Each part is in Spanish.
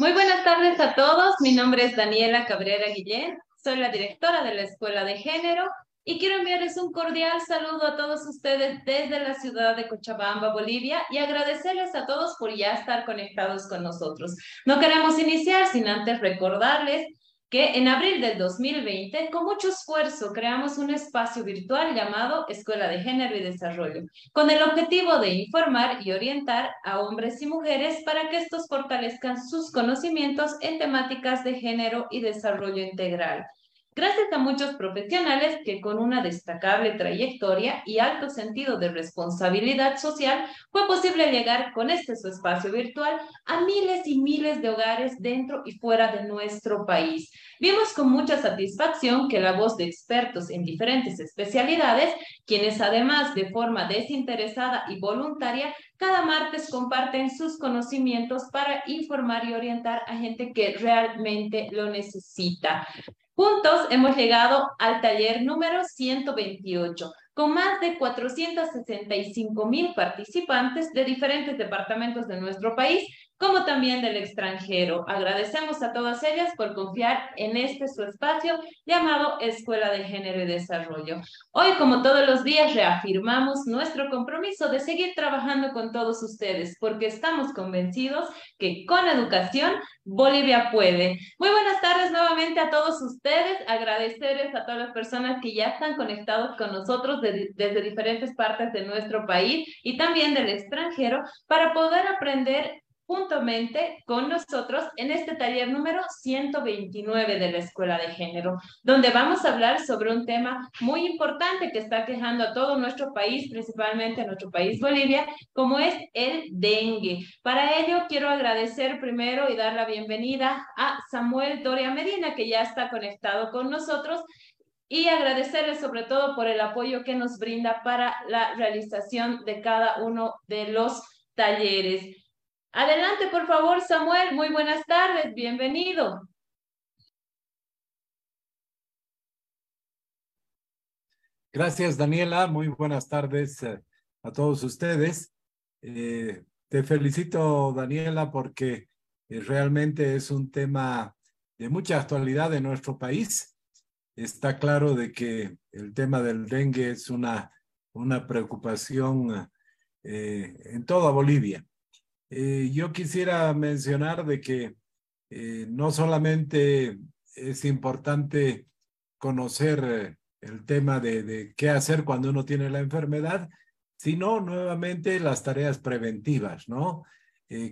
Muy buenas tardes a todos. Mi nombre es Daniela Cabrera Guillén. Soy la directora de la Escuela de Género y quiero enviarles un cordial saludo a todos ustedes desde la ciudad de Cochabamba, Bolivia, y agradecerles a todos por ya estar conectados con nosotros. No queremos iniciar sin antes recordarles que en abril del 2020, con mucho esfuerzo, creamos un espacio virtual llamado Escuela de Género y Desarrollo, con el objetivo de informar y orientar a hombres y mujeres para que estos fortalezcan sus conocimientos en temáticas de género y desarrollo integral gracias a muchos profesionales que con una destacable trayectoria y alto sentido de responsabilidad social fue posible llegar con este su espacio virtual a miles y miles de hogares dentro y fuera de nuestro país. Vimos con mucha satisfacción que la voz de expertos en diferentes especialidades, quienes además de forma desinteresada y voluntaria cada martes comparten sus conocimientos para informar y orientar a gente que realmente lo necesita. Juntos hemos llegado al taller número 128, con más de 465 mil participantes de diferentes departamentos de nuestro país como también del extranjero. Agradecemos a todas ellas por confiar en este su espacio llamado Escuela de Género y Desarrollo. Hoy, como todos los días, reafirmamos nuestro compromiso de seguir trabajando con todos ustedes, porque estamos convencidos que con educación Bolivia puede. Muy buenas tardes nuevamente a todos ustedes. Agradecerles a todas las personas que ya están conectados con nosotros desde diferentes partes de nuestro país y también del extranjero para poder aprender juntamente con nosotros en este taller número 129 de la Escuela de Género, donde vamos a hablar sobre un tema muy importante que está quejando a todo nuestro país, principalmente a nuestro país Bolivia, como es el dengue. Para ello quiero agradecer primero y dar la bienvenida a Samuel Doria Medina, que ya está conectado con nosotros y agradecerle sobre todo por el apoyo que nos brinda para la realización de cada uno de los talleres. Adelante, por favor, Samuel. Muy buenas tardes. Bienvenido. Gracias, Daniela. Muy buenas tardes eh, a todos ustedes. Eh, te felicito, Daniela, porque eh, realmente es un tema de mucha actualidad en nuestro país. Está claro de que el tema del dengue es una, una preocupación en toda Bolivia. Eh, yo quisiera mencionar de que eh, no solamente es importante conocer eh, el tema de, de, qué hacer cuando uno tiene la enfermedad, sino nuevamente las tareas preventivas, ¿no?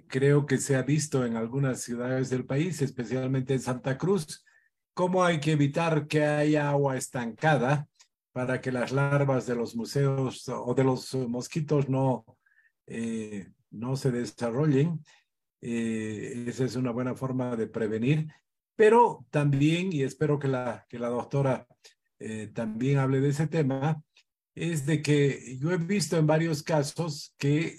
creo que se ha visto en algunas ciudades del país, especialmente en Santa Cruz, cómo hay que evitar que haya agua estancada para que las larvas de los museos o de los mosquitos no no se desarrollen. Eh, esa es una buena forma de prevenir, pero también, y espero que la, que la doctora eh, también hable de ese tema, es de que yo he visto en varios casos que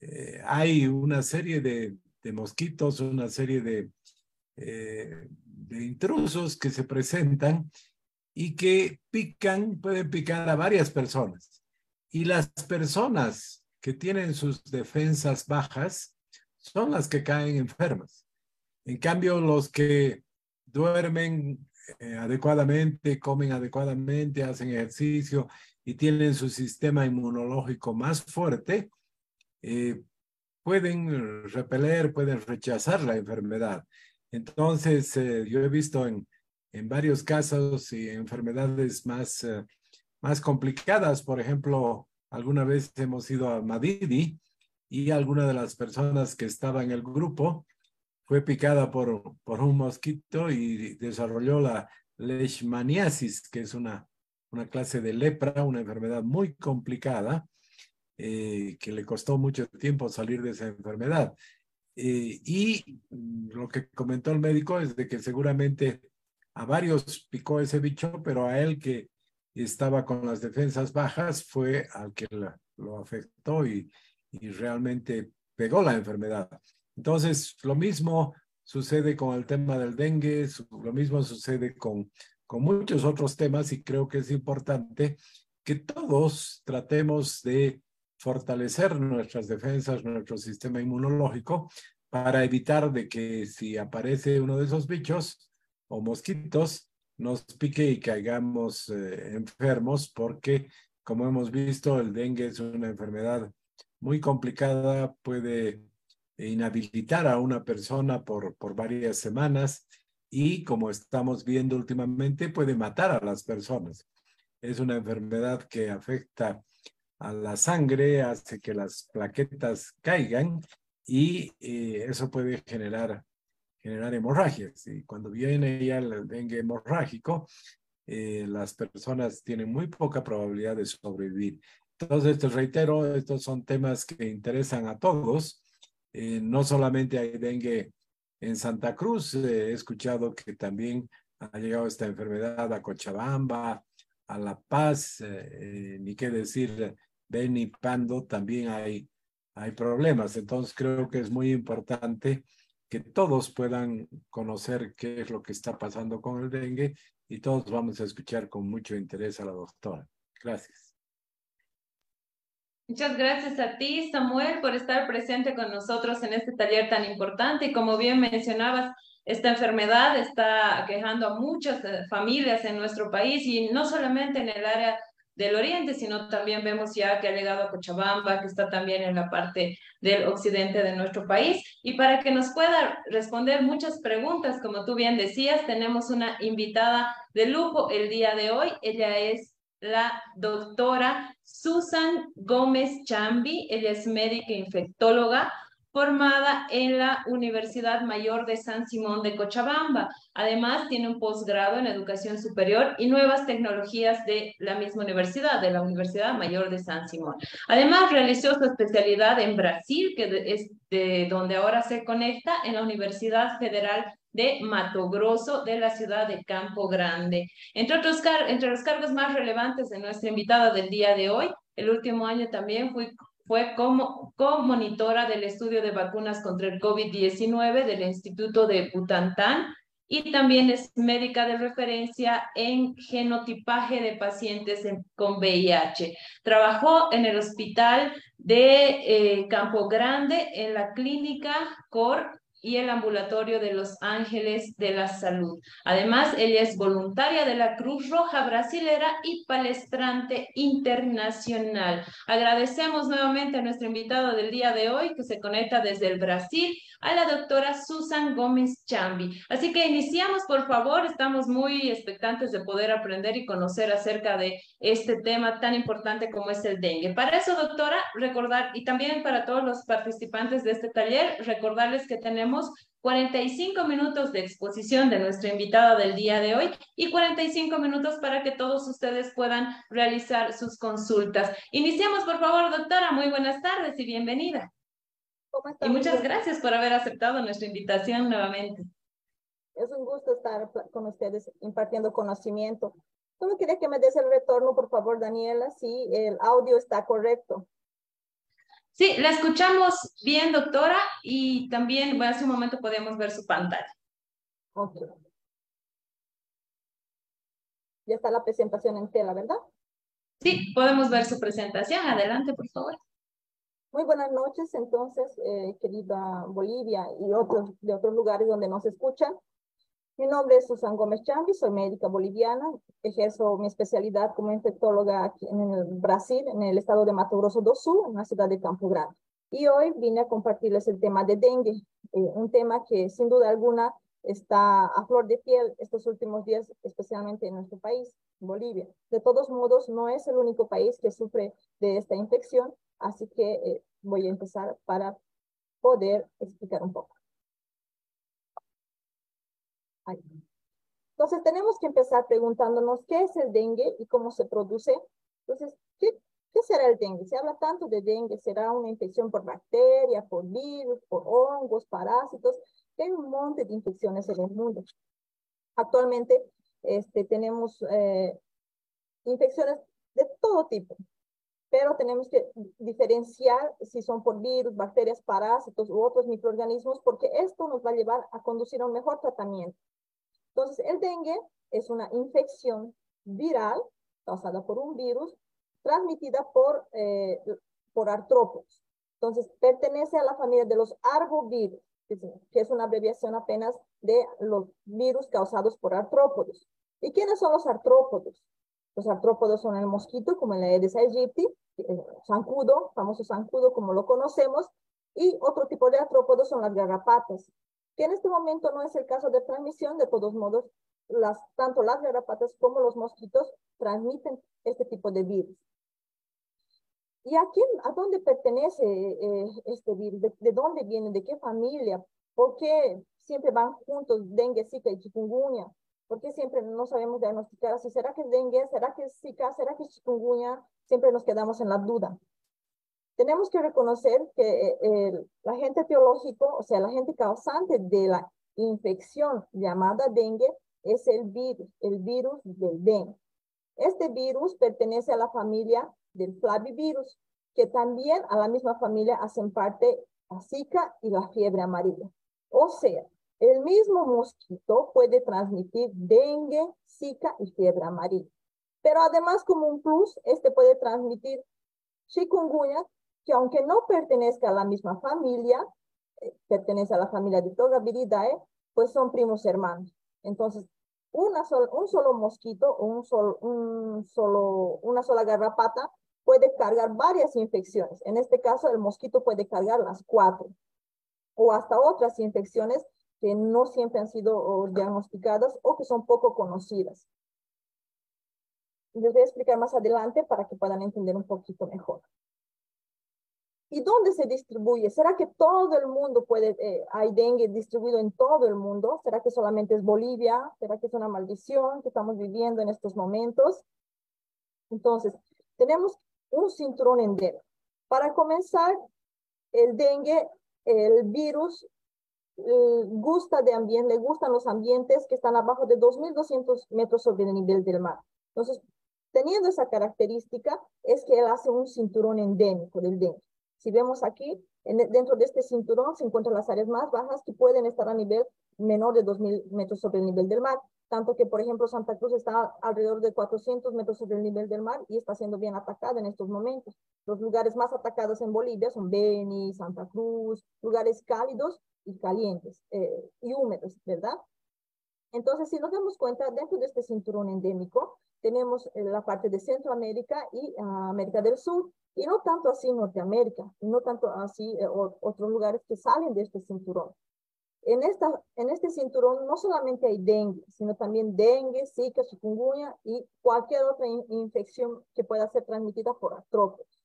eh, hay una serie de, de, mosquitos, una serie de, de intrusos que se presentan y que pican, pueden picar a varias personas. Y las personas que tienen sus defensas bajas son las que caen enfermas. En cambio, los que duermen eh, adecuadamente, comen adecuadamente, hacen ejercicio y tienen su sistema inmunológico más fuerte, eh, pueden repeler, pueden rechazar la enfermedad. Entonces, eh, yo he visto en, en varios casos y enfermedades más, más complicadas, por ejemplo, Alguna vez hemos ido a Madidi y alguna de las personas que estaba en el grupo fue picada por, por un mosquito y desarrolló la leishmaniasis, que es una, una clase de lepra, una enfermedad muy complicada, eh, que le costó mucho tiempo salir de esa enfermedad. Eh, y lo que comentó el médico es de que seguramente a varios picó ese bicho, pero a él que estaba con las defensas bajas fue al que lo afectó y, y realmente pegó la enfermedad. Entonces, lo mismo sucede con el tema del dengue, lo mismo sucede con, con muchos otros temas y creo que es importante que todos tratemos de fortalecer nuestras defensas, nuestro sistema inmunológico, para evitar de que si aparece uno de esos bichos o mosquitos, nos pique y caigamos eh, enfermos porque, como hemos visto, el dengue es una enfermedad muy complicada, puede inhabilitar a una persona por, por varias semanas y, como estamos viendo últimamente, puede matar a las personas. Es una enfermedad que afecta a la sangre, hace que las plaquetas caigan y eh, eso puede generar generar hemorragias. Y cuando viene ya el dengue hemorrágico, eh, las personas tienen muy poca probabilidad de sobrevivir. Entonces, te reitero, estos son temas que interesan a todos. Eh, no solamente hay dengue en Santa Cruz, eh, he escuchado que también ha llegado esta enfermedad a Cochabamba, a La Paz, ni qué decir, Beni, Pando, también hay, hay problemas. Entonces, creo que es muy importante que todos puedan conocer qué es lo que está pasando con el dengue y todos vamos a escuchar con mucho interés a la doctora. Gracias. Muchas gracias a ti, Samuel, por estar presente con nosotros en este taller tan importante. Y como bien mencionabas, esta enfermedad está quejando a muchas eh, familias en nuestro país y no solamente en el área del oriente, sino también vemos ya que ha llegado a Cochabamba, que está también en la parte del occidente de nuestro país. Y para que nos pueda responder muchas preguntas, como tú bien decías, tenemos una invitada de lujo el día de hoy. Ella es la doctora Susan Gómez Chambi. Ella es médica infectóloga formada en la Universidad Mayor de San Simón de Cochabamba. Además, tiene un posgrado en educación superior y nuevas tecnologías de la misma universidad, de la Universidad Mayor de San Simón. Además, realizó su especialidad en Brasil, que es de donde ahora se conecta en la Universidad Federal de Mato Grosso de la ciudad de Campo Grande. Entre, otros los cargos más relevantes de nuestra invitada del día de hoy, el último año también fue fue como co-monitora del estudio de vacunas contra el COVID-19 del Instituto de Butantan y también es médica de referencia en genotipaje de pacientes con VIH. Trabajó en el hospital de eh, Campo Grande, en la clínica COR y el Ambulatorio de los Ángeles de la Salud. Además, ella es voluntaria de la Cruz Roja Brasilera y palestrante internacional. Agradecemos nuevamente a nuestro invitado del día de hoy que se conecta desde el Brasil a la doctora Susan Gómez Chambi. Así que iniciamos, por favor, estamos muy expectantes de poder aprender y conocer acerca de este tema tan importante como es el dengue. Para eso, doctora, recordar, y también para todos los participantes de este taller, recordarles que tenemos 45 minutos de exposición de nuestra invitada del día de hoy y 45 minutos para que todos ustedes puedan realizar sus consultas. Iniciamos, por favor, doctora. Muy buenas tardes y bienvenida. Y muchas gracias por haber aceptado nuestra invitación nuevamente. Es un gusto estar con ustedes impartiendo conocimiento. Solo quería que me des el retorno, por favor, Daniela, si el audio está correcto. Sí, la escuchamos bien, doctora, y también, bueno, hace un momento podemos ver su pantalla. Ok. Ya está la presentación en tela, ¿verdad? Sí, podemos ver su presentación. Adelante, por favor. Muy buenas noches, entonces, eh, querida Bolivia y otros de otros lugares donde nos escuchan. Mi nombre es Susan Gómez Chambi, soy médica boliviana, ejerzo mi especialidad como infectóloga aquí en el Brasil, en el estado de Mato Grosso do Sul, en la ciudad de Campo Grande. Y hoy vine a compartirles el tema de dengue, eh, un tema que sin duda alguna está a flor de piel estos últimos días, especialmente en nuestro país, Bolivia. De todos modos, no es el único país que sufre de esta infección Así que eh, voy a empezar para poder explicar un poco. Entonces tenemos que empezar preguntándonos qué es el dengue y cómo se produce. Entonces, ¿qué, ¿qué será el dengue? Se habla tanto de dengue, será una infección por bacteria, por virus, por hongos, parásitos. Hay un montón de infecciones en el mundo. Actualmente este, tenemos eh, infecciones de todo tipo, pero tenemos que diferenciar si son por virus, bacterias, parásitos u otros microorganismos, porque esto nos va a llevar a conducir a un mejor tratamiento. Entonces, el dengue es una infección viral causada por un virus transmitida por, eh, por artrópodos. Entonces, pertenece a la familia de los arbovirus. que es una abreviación apenas de los virus causados por artrópodos. ¿Y quiénes son los artrópodos? Los artrópodos son el mosquito, como el Aedes aegypti, el zancudo, famoso zancudo como lo conocemos, y otro tipo de artrópodos son las garrapatas, que en este momento no es el caso de transmisión, de todos modos, las, tanto las garrapatas como los mosquitos transmiten este tipo de virus. ¿Y a quién, a dónde pertenece eh, este virus? ¿De, dónde viene? ¿De qué familia? ¿Por qué siempre van juntos dengue, zika y chikungunya? ¿Por qué siempre no sabemos diagnosticar así? ¿Será que es dengue? ¿Será que es zika? ¿Será que es chikungunya? Siempre nos quedamos en la duda. Tenemos que reconocer que eh, el, agente biológico, o sea, el agente causante de la infección llamada dengue es el virus, el virus del dengue. Este virus pertenece a la familia del flavivirus, que también a la misma familia hacen parte la Zika y la fiebre amarilla. O sea, el mismo mosquito puede transmitir dengue, Zika y fiebre amarilla. Pero además, como un plus, este puede transmitir chikungunya, que aunque no pertenezca a la misma familia, eh, pertenece a la familia de Togaviridae, pues son primos hermanos. Entonces, una un solo mosquito o un un solo, una sola garrapata puede cargar varias infecciones. En este caso, el mosquito puede cargar las cuatro o hasta otras infecciones que no siempre han sido diagnosticadas o que son poco conocidas. Les voy a explicar más adelante para que puedan entender un poquito mejor. ¿Y dónde se distribuye? ¿Será que todo el mundo puede, eh, hay dengue distribuido en todo el mundo? ¿Será que solamente es Bolivia? ¿Será que es una maldición que estamos viviendo en estos momentos? Entonces, tenemos un cinturón endémico. Para comenzar, el dengue, el virus, eh, gusta de ambiente, le gustan los ambientes que están abajo de 2.200 metros sobre el nivel del mar. Entonces, teniendo esa característica, es que él hace un cinturón endémico del dengue. Si vemos aquí, dentro de este cinturón se encuentran las áreas más bajas que pueden estar a nivel menor de 2.000 metros sobre el nivel del mar tanto que, por ejemplo, Santa Cruz está alrededor de 400 metros sobre el nivel del mar y está siendo bien atacada en estos momentos. Los lugares más atacados en Bolivia son Beni, Santa Cruz, lugares cálidos y calientes eh, y húmedos, ¿verdad? Entonces, si nos damos cuenta, dentro de este cinturón endémico, tenemos eh, la parte de Centroamérica y ah, América del Sur, y no tanto así Norteamérica, y no tanto así eh, otros lugares que salen de este cinturón. En, esta, en este cinturón no solamente hay dengue, sino también dengue, zika, chikungunya y cualquier otra infección que pueda ser transmitida por artrópodos.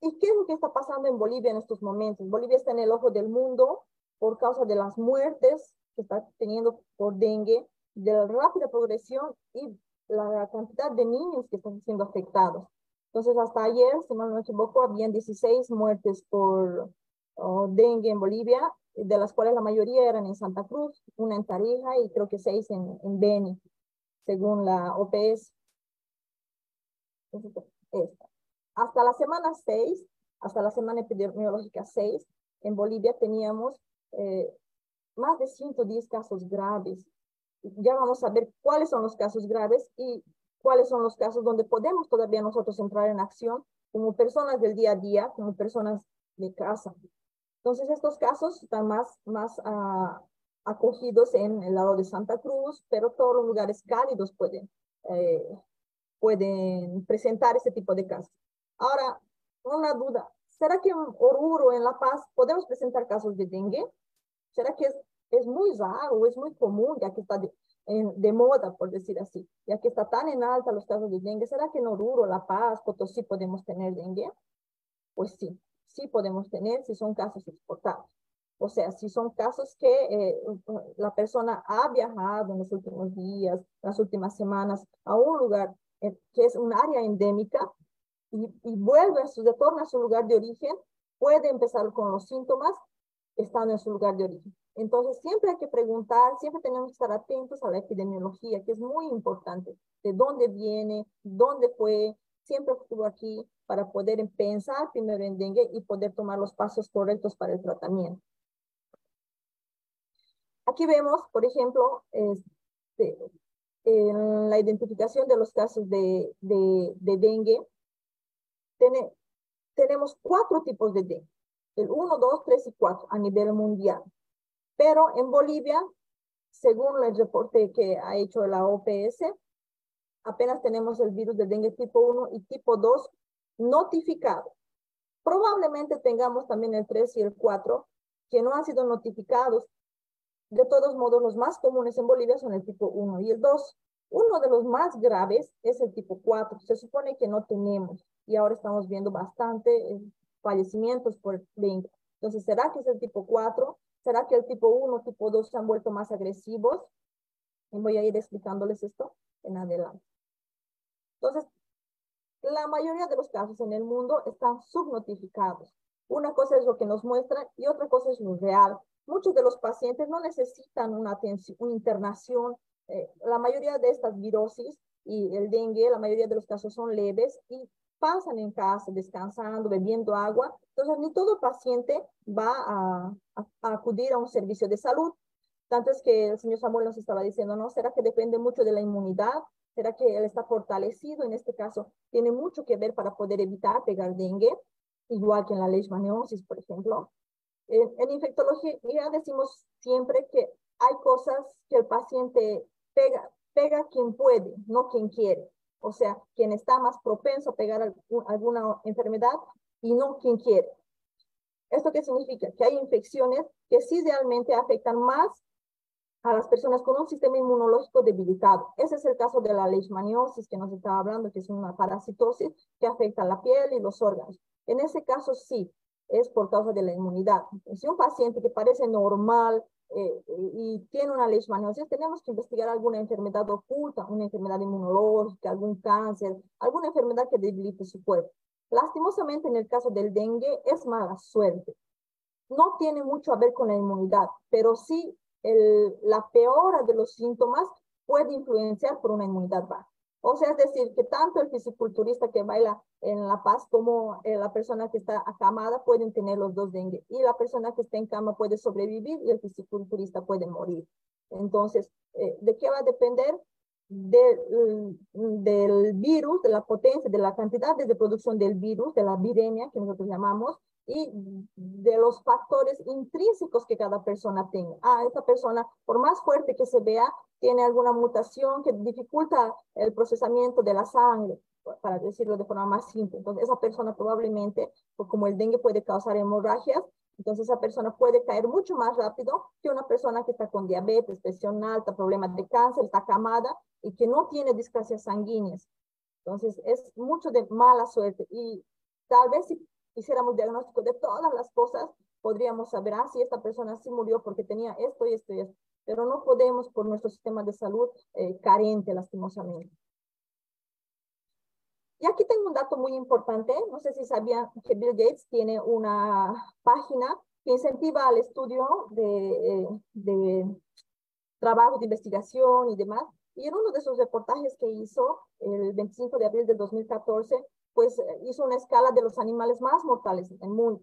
¿Y qué es lo que está pasando en Bolivia en estos momentos? Bolivia está en el ojo del mundo por causa de las muertes que está teniendo por dengue, de la rápida progresión y la cantidad de niños que están siendo afectados. Entonces, hasta ayer, si no me equivoco, habían 16 muertes por oh, dengue en Bolivia de las cuales la mayoría eran en Santa Cruz, una en Tarija y creo que seis en, en Beni, según la OPS. Hasta la semana 6, hasta la semana epidemiológica 6, en Bolivia teníamos eh, más de 110 casos graves. Ya vamos a ver cuáles son los casos graves y cuáles son los casos donde podemos todavía nosotros entrar en acción como personas del día a día, como personas de casa. Entonces, estos casos están más, más uh, acogidos en el lado de Santa Cruz, pero todos los lugares cálidos pueden, eh, pueden presentar este tipo de casos. Ahora, una duda, ¿será que en Oruro, en La Paz, podemos presentar casos de dengue? ¿Será que es, es muy raro, es muy común, ya que está de, en, de moda, por decir así, ya que está tan en alta los casos de dengue? ¿Será que en Oruro, La Paz, Potosí podemos tener dengue? Pues sí, sí podemos tener si son casos exportados. O sea, si son casos que eh, la persona ha viajado en los últimos días, las últimas semanas, a un lugar eh, que es un área endémica y, y vuelve, retorna a su lugar de origen, puede empezar con los síntomas estando en su lugar de origen. Entonces, siempre hay que preguntar, siempre tenemos que estar atentos a la epidemiología, que es muy importante, de dónde viene, dónde fue, siempre estuvo aquí para poder pensar primero en dengue y poder tomar los pasos correctos para el tratamiento. Aquí vemos, por ejemplo, este, en la identificación de los casos de, de, dengue, tenemos cuatro tipos de dengue. el 1, 2, 3 y 4 a nivel mundial. Pero en Bolivia, según el reporte que ha hecho la OPS, apenas tenemos el virus de dengue tipo 1 y tipo 2 notificado. Probablemente tengamos también el 3 y el 4 que no han sido notificados. De todos modos, los más comunes en Bolivia son el tipo 1 y el 2. Uno de los más graves es el tipo 4. Se supone que no tenemos y ahora estamos viendo bastante eh, fallecimientos por dengue. Entonces, ¿será que es el tipo 4? ¿Será que el tipo 1, tipo 2 se han vuelto más agresivos? Y voy a ir explicándoles esto en adelante. Entonces, la mayoría de los casos en el mundo están subnotificados. Una cosa es lo que nos muestra y otra cosa es lo real. Muchos de los pacientes no necesitan una, atención, una internación. Eh, la mayoría de estas virosis y el dengue, la mayoría de los casos son leves y pasan en casa descansando, bebiendo agua. Entonces, ni todo paciente va a, a acudir a un servicio de salud. Tanto es que el señor Samuel nos estaba diciendo, ¿no? ¿Será que depende mucho de la inmunidad? ¿Será que él está fortalecido? En este caso, tiene mucho que ver para poder evitar pegar dengue, igual que en la leishmaniosis, por ejemplo. En, en infectología decimos siempre que hay cosas que el paciente pega, pega quien puede, no quien quiere. O sea, quien está más propenso a pegar alguna enfermedad y no quien quiere. ¿Esto qué significa? Que hay infecciones que sí realmente afectan más a las personas con un sistema inmunológico debilitado. Ese es el caso de la leishmaniosis que nos estaba hablando, que es una parasitosis que afecta a la piel y los órganos. En ese caso sí, es por causa de la inmunidad. Si un paciente que parece normal eh, y tiene una leishmaniosis, tenemos que investigar alguna enfermedad oculta, una enfermedad inmunológica, algún cáncer, alguna enfermedad que debilite su cuerpo. Lastimosamente, en el caso del dengue, es mala suerte. No tiene mucho a ver con la inmunidad, pero sí la peor de los síntomas puede influenciar por una inmunidad baja. O sea, es decir, que tanto el fisiculturista que baila en La Paz como eh, la persona que está acamada pueden tener los dos dengue. Y la persona que está en cama puede sobrevivir y el fisiculturista puede morir. Entonces, eh, ¿de qué va a depender? del virus, de la potencia, de la cantidad de producción del virus, de la viremia que nosotros llamamos, y de los factores intrínsecos que cada persona tenga. Ah, esta persona, por más fuerte que se vea, tiene alguna mutación que dificulta el procesamiento de la sangre, para decirlo de forma más simple. Entonces, esa persona probablemente, como el dengue puede causar hemorragias, entonces esa persona puede caer mucho más rápido que una persona que está con diabetes, presión alta, problemas de cáncer, está camada y que no tiene discasias sanguíneas. Entonces, es mucho de mala suerte. Y tal vez si hiciéramos diagnóstico de todas las cosas, podríamos saber, ah, si esta persona sí murió porque tenía esto y esto y esto, pero no podemos por nuestro sistema de salud eh, carente, lastimosamente. Y aquí tengo un dato muy importante, no sé si sabían que Bill Gates tiene una página que incentiva al estudio de, eh, de trabajo de investigación y demás, y en uno de sus reportajes que hizo el 25 de abril de 2014, pues eh, hizo una escala de los animales más mortales del mundo.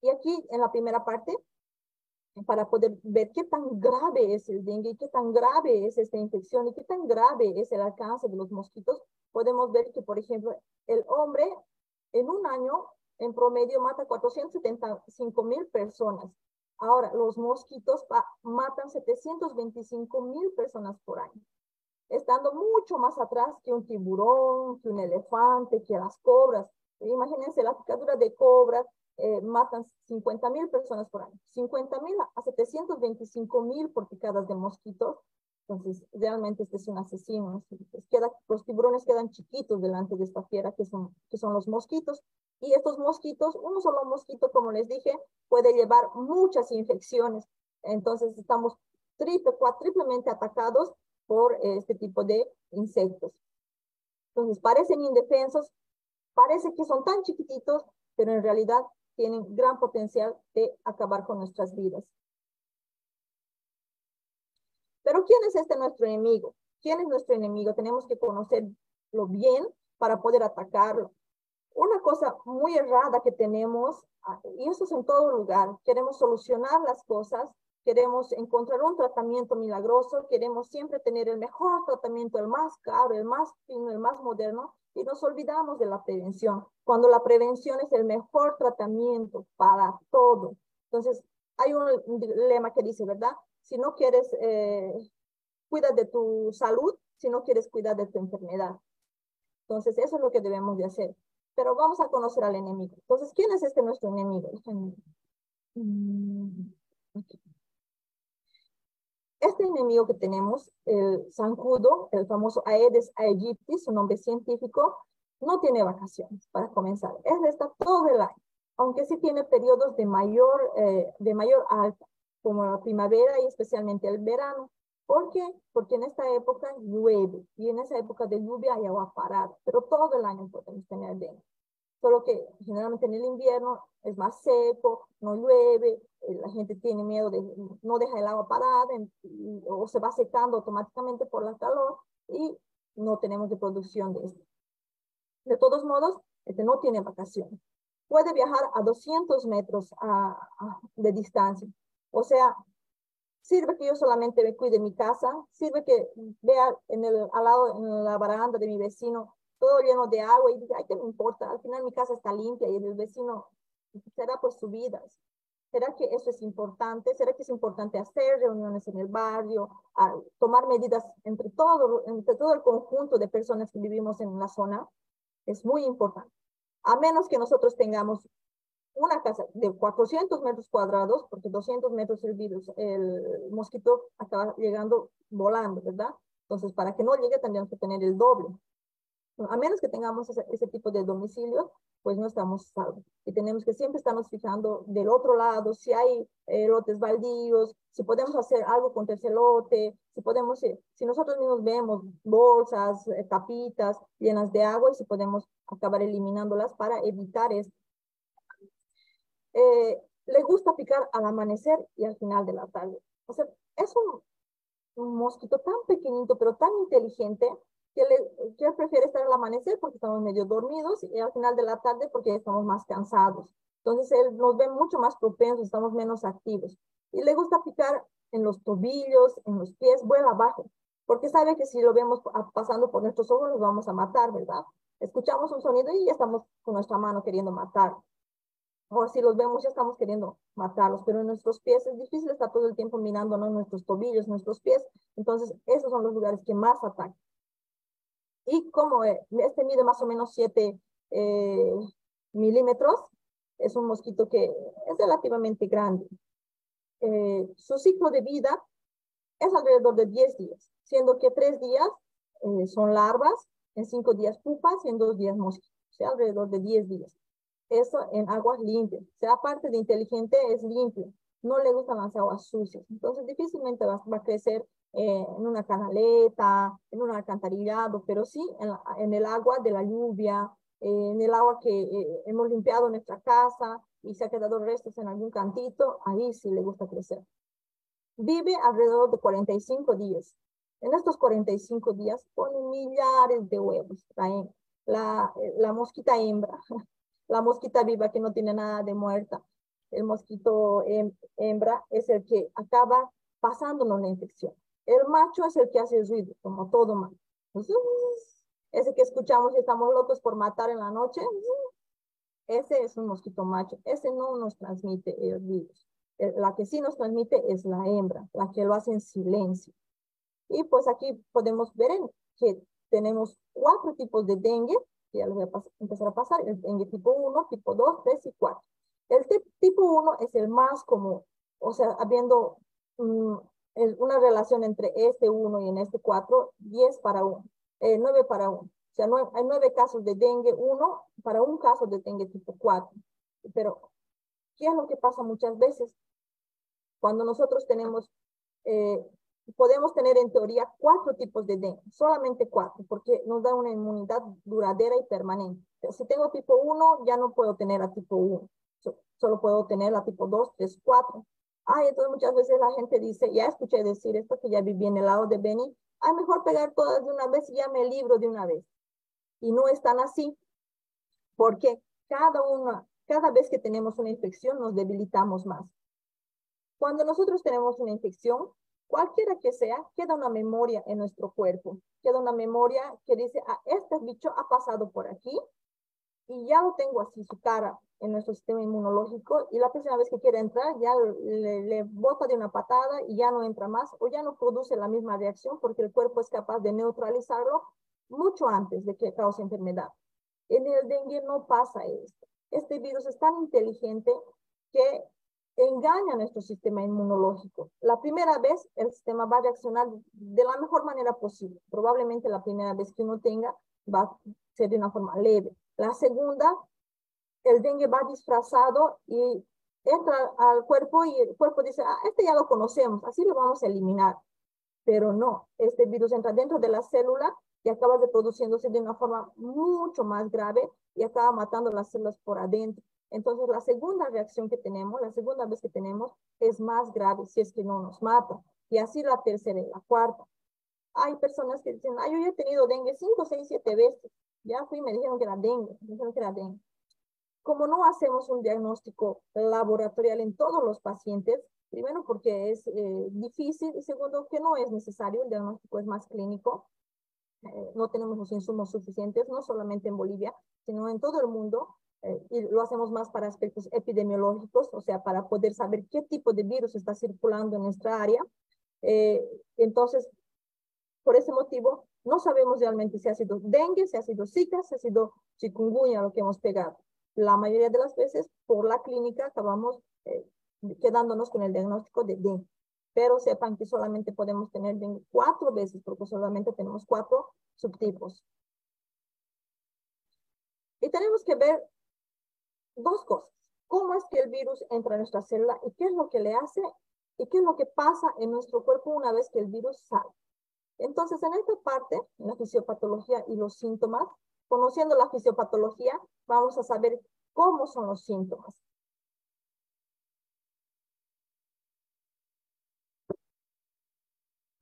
Y aquí en la primera parte, para poder ver qué tan grave es el dengue, qué tan grave es esta infección y qué tan grave es el alcance de los mosquitos, podemos ver que, por ejemplo, el hombre en un año en promedio mata 475 mil personas. Ahora, los mosquitos matan 725 mil personas por año estando mucho más atrás que un tiburón, que un elefante, que las cobras. Imagínense, la picadura de cobras eh, matan 50 mil personas por año, 50 mil a 725 mil por picadas de mosquitos. Entonces, realmente este es un asesino. Los tiburones quedan chiquitos delante de esta fiera que son, los mosquitos. Y estos mosquitos, uno solo mosquito, como les dije, puede llevar muchas infecciones. Entonces, estamos triple, cuatriplemente atacados por este tipo de insectos. Entonces, parecen indefensos, parece que son tan chiquititos, pero en realidad tienen gran potencial de acabar con nuestras vidas. Pero ¿quién es este nuestro enemigo? ¿Quién es nuestro enemigo? Tenemos que conocerlo bien para poder atacarlo. Una cosa muy errada que tenemos, ah, y eso es en todo lugar, queremos solucionar las cosas queremos encontrar un tratamiento milagroso, queremos siempre tener el mejor tratamiento, el más caro, el más fino, el más moderno, y nos olvidamos de la prevención, cuando la prevención es el mejor tratamiento para todo. Entonces, hay un lema que dice, ¿verdad? Si no quieres, eh, cuida de tu salud, si no quieres cuidar de tu enfermedad. Entonces, eso es lo que debemos de hacer. Pero vamos a conocer al enemigo. Entonces, ¿quién es este nuestro enemigo? Mm, este enemigo que tenemos, el zancudo, el famoso Aedes aegypti, su nombre científico, no tiene vacaciones para comenzar. Él está todo el año, aunque sí tiene periodos de mayor, eh, de mayor alta, como la primavera y especialmente el verano. ¿Por qué? Porque en esta época llueve y en esa época de lluvia hay agua parada, pero todo el año podemos tener dengue. Solo que generalmente en el invierno es más seco, no llueve, eh, la gente tiene miedo de no dejar el agua parada o se va secando automáticamente por la calor y no tenemos de producción de esto. De todos modos, este no tiene vacaciones. Puede viajar a 200 metros de distancia. O sea, sirve que yo solamente me cuide mi casa, sirve que vea en el, al lado, en la baranda de mi vecino, todo lleno de agua y diga, ay, ¿qué me importa? Al final mi casa está limpia y el vecino será por su vida. ¿Será que eso es importante? ¿Será que es importante hacer reuniones en el barrio, tomar medidas entre todo, entre todo el conjunto de personas que vivimos en la zona? Es muy importante. A menos que nosotros tengamos una casa de 400 metros cuadrados, porque 200 metros el virus, el mosquito acaba llegando volando, ¿verdad? Entonces, para que no llegue, tendríamos que tener el doble. A menos que tengamos ese, tipo de domicilio, pues no estamos salvos. Y tenemos que siempre estarnos fijando del otro lado, si hay eh, lotes baldíos, si podemos hacer algo contra ese lote, si podemos, eh, si nosotros mismos vemos bolsas, eh, tapitas llenas de agua y si podemos acabar eliminándolas para evitar esto. le gusta picar al amanecer y al final de la tarde. O sea, es un mosquito tan pequeñito, pero tan inteligente, que, le, prefiere estar al amanecer porque estamos medio dormidos y al final de la tarde porque estamos más cansados. Entonces él nos ve mucho más propensos, estamos menos activos. Y le gusta picar en los tobillos, en los pies, vuela abajo, porque sabe que si lo vemos pasando por nuestros ojos nos vamos a matar, ¿verdad? Escuchamos un sonido y ya estamos con nuestra mano queriendo matar. O si los vemos ya estamos queriendo matarlos, pero en nuestros pies es difícil estar todo el tiempo mirándonos nuestros tobillos, nuestros pies. Entonces esos son los lugares que más atacan y como eh, este mide más o menos 7 eh, milímetros, es un mosquito que es relativamente grande. Eh, su ciclo de vida es alrededor de 10 días, siendo que 3 días son larvas, en 5 días pupas y en 2 días mosquitos, o sea, alrededor de 10 días. Eso en aguas limpias, o sea, aparte de inteligente, es limpio. No le gustan las aguas sucias, entonces difícilmente va, va a crecer eh, en una canaleta, en un alcantarillado, pero sí en, el agua de la lluvia, eh, en el agua que eh, hemos limpiado nuestra casa y se ha quedado restos en algún cantito, ahí sí le gusta crecer. Vive alrededor de 45 días. En estos 45 días pone millares de huevos. La, la, la mosquita hembra, la mosquita viva que no tiene nada de muerta. El mosquito hembra es el que acaba pasándonos la infección. El macho es el que hace ruido, como todo macho. Ese que escuchamos y estamos locos por matar en la noche, ese es un mosquito macho. Ese no nos transmite el virus. Eh, la que sí nos transmite es la hembra, la que lo hace en silencio. Y pues aquí podemos ver que tenemos cuatro tipos de dengue, ya lo voy a empezar a pasar, el dengue tipo 1, tipo 2, 3 y 4. El tipo 1 es el más común, o sea, habiendo mm, una relación entre este 1 y en este 4, 10 para 1, eh, 9 para 1. O sea, no, hay 9 casos de dengue 1 para un caso de dengue tipo 4. Pero, ¿qué es lo que pasa muchas veces? Cuando nosotros tenemos, eh, podemos tener en teoría cuatro tipos de dengue, solamente cuatro, porque nos da una inmunidad duradera y permanente. Si tengo tipo 1, ya no puedo tener a tipo 1. Solo puedo tener la tipo 2, 3, 4. Ay, entonces muchas veces la gente dice, ya escuché decir esto que ya viví en el lado de Beni, ay, mejor pegar todas de una vez y ya me libro de una vez. Y no es tan así, porque cada una, cada vez que tenemos una infección nos debilitamos más. Cuando nosotros tenemos una infección, cualquiera que sea, queda una memoria en nuestro cuerpo. Queda una memoria que dice, ah, este bicho ha pasado por aquí y ya lo tengo así, su cara en nuestro sistema inmunológico y la próxima vez que quiere entrar ya le, le, bota de una patada y ya no entra más o ya no produce la misma reacción porque el cuerpo es capaz de neutralizarlo mucho antes de que cause enfermedad. En el dengue no pasa esto. Este virus es tan inteligente que engaña a nuestro sistema inmunológico. La primera vez el sistema va a reaccionar de la mejor manera posible. Probablemente la primera vez que uno tenga va a ser de una forma leve. La segunda, el dengue va disfrazado y entra al cuerpo y el cuerpo dice, ah, este ya lo conocemos, así lo vamos a eliminar. Pero no, este virus entra dentro de la célula y acaba reproduciéndose de una forma mucho más grave y acaba matando las células por adentro. Entonces, la segunda reacción que tenemos, la segunda vez que tenemos, es más grave si es que no nos mata. Y así la tercera y la cuarta. Hay personas que dicen, ay, yo ya he tenido dengue cinco, seis, siete veces. Ya fui me dijeron que era dengue, me dijeron que era dengue. Como no hacemos un diagnóstico laboratorial en todos los pacientes, primero porque es eh, difícil y segundo que no es necesario, el diagnóstico es más clínico, eh, no tenemos los insumos suficientes, no solamente en Bolivia, sino en todo el mundo, eh, y lo hacemos más para aspectos epidemiológicos, o sea, para poder saber qué tipo de virus está circulando en nuestra área. entonces, por ese motivo, no sabemos realmente si ha sido dengue, si ha sido zika, si ha sido chikungunya lo que hemos pegado. La mayoría de las veces, por la clínica, acabamos eh, quedándonos con el diagnóstico de dengue. Pero sepan que solamente podemos tener dengue cuatro veces, porque solamente tenemos cuatro subtipos. Y tenemos que ver dos cosas. ¿Cómo es que el virus entra en nuestra célula y qué es lo que le hace y qué es lo que pasa en nuestro cuerpo una vez que el virus sale? Entonces, en esta parte, la fisiopatología y los síntomas, conociendo la fisiopatología, vamos a saber cómo son los síntomas.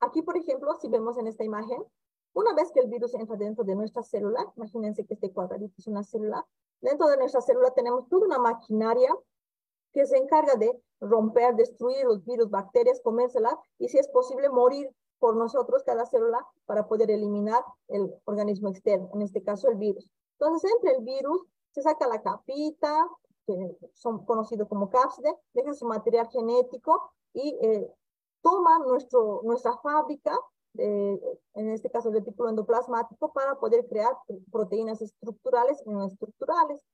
Aquí, por ejemplo, si vemos en esta imagen, una vez que el virus entra dentro de nuestra célula, imagínense que este cuadradito es una célula, dentro de nuestra célula tenemos toda una maquinaria que se encarga de romper, destruir los virus, bacterias, comérselas y si es posible morir por nosotros cada célula para poder eliminar el organismo externo, en este caso el virus. Entonces, entre el virus se saca la capita, que son conocidos como cápside, deja su material genético y eh, toma nuestro, nuestra fábrica, en este caso el retículo endoplasmático, para poder crear proteínas estructurales y no estructurales.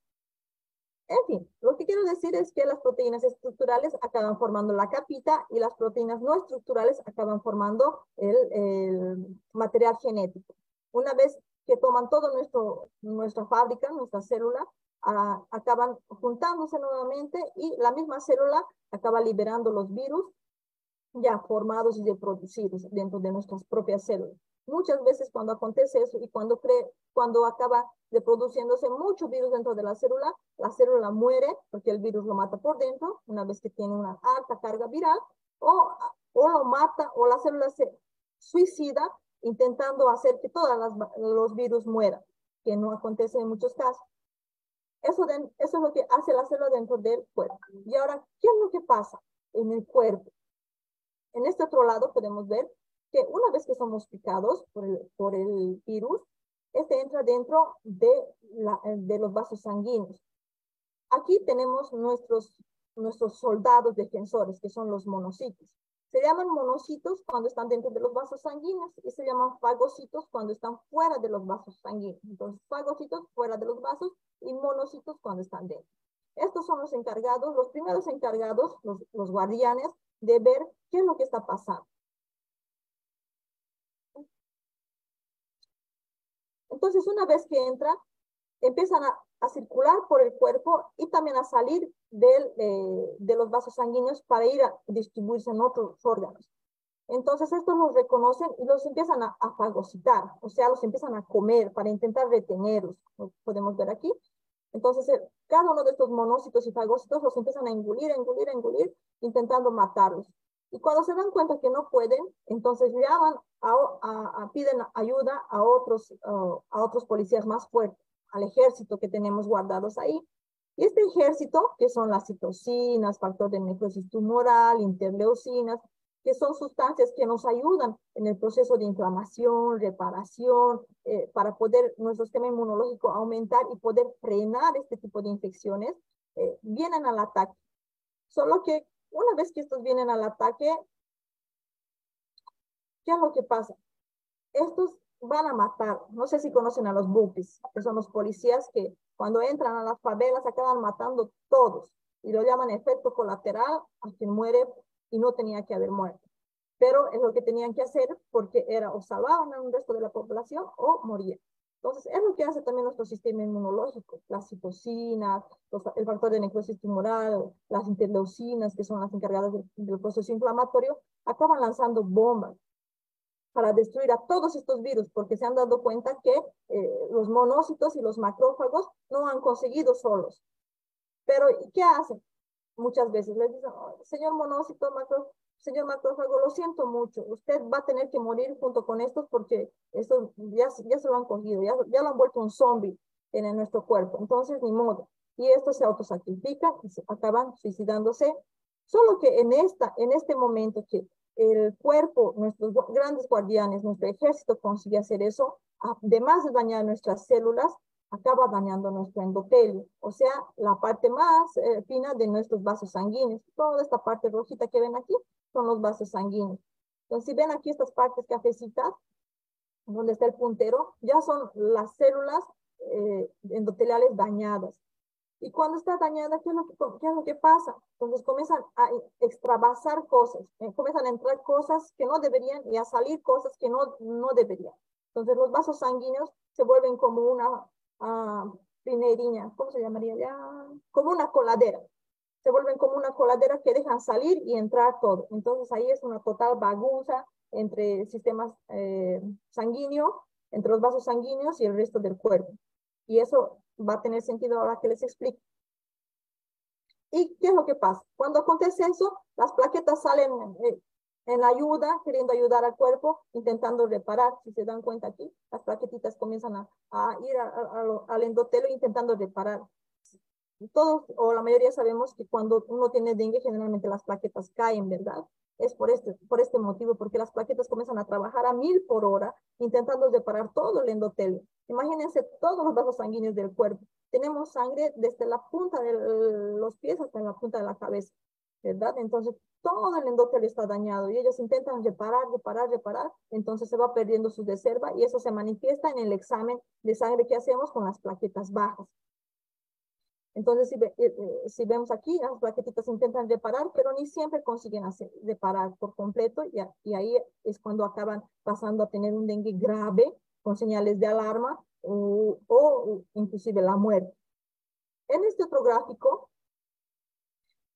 En fin, lo que quiero decir es que las proteínas estructurales acaban formando la capita y las proteínas no estructurales acaban formando el, material genético. Una vez que toman nuestro, nuestra fábrica, nuestra célula, ah, acaban juntándose nuevamente y la misma célula acaba liberando los virus ya formados y reproducidos dentro de nuestras propias células. Muchas veces cuando acontece eso y cuando, cree, cuando acaba reproduciéndose mucho virus dentro de la célula, la célula muere porque el virus lo mata por dentro, una vez que tiene una alta carga viral, o, o lo mata o la célula se suicida intentando hacer que todos los virus mueran, que no acontece en muchos casos. Eso, eso es lo que hace la célula dentro del cuerpo. Y ahora, ¿qué es lo que pasa en el cuerpo? En este otro lado podemos ver que una vez que somos picados por el, por el virus, este entra dentro de, la, de los vasos sanguíneos. Aquí tenemos nuestros, nuestros soldados defensores, que son los monocitos. Se llaman monocitos cuando están dentro de los vasos sanguíneos y se llaman fagocitos cuando están fuera de los vasos sanguíneos. Entonces, fagocitos fuera de los vasos y monocitos cuando están dentro. Estos son los encargados, los primeros encargados, los, los guardianes, de ver qué es lo que está pasando. Entonces, una vez que entra, empiezan a, circular por el cuerpo y también a salir de, de los vasos sanguíneos para ir a distribuirse en otros órganos. Entonces, estos los reconocen y los empiezan a, fagocitar, o sea, los empiezan a comer para intentar retenerlos, lo podemos ver aquí. Entonces, cada uno de estos monócitos y fagocitos los empiezan a engulir, engulir, engulir, intentando matarlos. Y cuando se dan cuenta que no pueden, entonces llaman a, piden ayuda a otros, a otros policías más fuertes, al ejército que tenemos guardados ahí. Y este ejército, que son las citocinas, factor de necrosis tumoral, interleucinas, que son sustancias que nos ayudan en el proceso de inflamación, reparación, eh, para poder nuestro sistema inmunológico aumentar y poder frenar este tipo de infecciones, eh, vienen al ataque. Solo que una vez que estos vienen al ataque, ¿qué es lo que pasa? Estos van a matar. No sé si conocen a los bupis, que son los policías que cuando entran a las favelas acaban matando todos y lo llaman efecto colateral a quien muere y no tenía que haber muerto. Pero es lo que tenían que hacer porque era o salvaban a un resto de la población o morían. Entonces, es lo que hace también nuestro sistema inmunológico, las citocinas, el factor de necrosis tumoral, las interleucinas, que son las encargadas del proceso inflamatorio, acaban lanzando bombas para destruir a todos estos virus, porque se han dado cuenta que eh, los monócitos y los macrófagos no han conseguido solos. Pero, ¿qué hacen? Muchas veces les dicen, señor monócito, macro, señor macrófago, lo siento mucho, usted va a tener que morir junto con estos porque estos ya, ya se lo han cogido, ya, ya lo han vuelto un zombie en, nuestro cuerpo. Entonces, ni modo. Y estos se autosacrifican y se acaban suicidándose. Solo que en, esta, en este momento que el cuerpo, nuestros grandes guardianes, nuestro ejército consigue hacer eso, además de dañar nuestras células, acaba dañando nuestro endotelio, o sea, la parte más eh, fina de nuestros vasos sanguíneos. Toda esta parte rojita que ven aquí son los vasos sanguíneos. Entonces, si ven aquí estas partes cafecitas, donde está el puntero, ya son las células eh, endoteliales dañadas. Y cuando está dañada, ¿qué es, lo que, ¿qué es lo que pasa? Entonces comienzan a extravasar cosas, eh, comienzan a entrar cosas que no deberían y a salir cosas que no, no deberían. Entonces los vasos sanguíneos se vuelven como una uh, ¿cómo se llamaría ya? Como una coladera. Se vuelven como una coladera que dejan salir y entrar todo. Entonces ahí es una total bagunza entre sistemas eh, sanguíneos, entre los vasos sanguíneos y el resto del cuerpo. Y eso va a tener sentido ahora que les explique. ¿Y qué es lo que pasa? Cuando acontece eso, las plaquetas salen eh, en ayuda, queriendo ayudar al cuerpo, intentando reparar. Si se dan cuenta aquí, las plaquetitas comienzan a, ir al endotelio intentando reparar. Todos o la mayoría sabemos que cuando uno tiene dengue, generalmente las plaquetas caen, ¿verdad? es por este, por este motivo, porque las plaquetas comienzan a trabajar a mil por hora, intentando reparar todo el endotelio. Imagínense todos los vasos sanguíneos del cuerpo. Tenemos sangre desde la punta de los pies hasta la punta de la cabeza, ¿verdad? Entonces, todo el endotelio está dañado y ellos intentan reparar, reparar, reparar, entonces se va perdiendo su reserva y eso se manifiesta en el examen de sangre que hacemos con las plaquetas bajas. Entonces, si, eh, eh, si, vemos aquí, las plaquetitas intentan reparar, pero ni siempre consiguen hacer, reparar por completo y, y, ahí es cuando acaban pasando a tener un dengue grave con señales de alarma o, o inclusive la muerte. En este otro gráfico,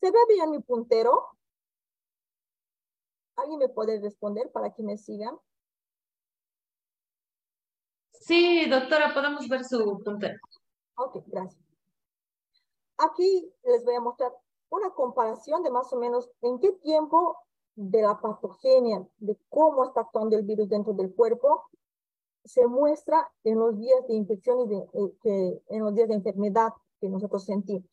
¿se ve bien mi puntero? ¿Alguien me puede responder para que me sigan? Sí, doctora, podemos ver su puntero. Ok, gracias. Aquí les voy a mostrar una comparación de más o menos en qué tiempo de la patogenia, de cómo está actuando el virus dentro del cuerpo, se muestra en los días de infección y de, eh, que, en los días de enfermedad que nosotros sentimos.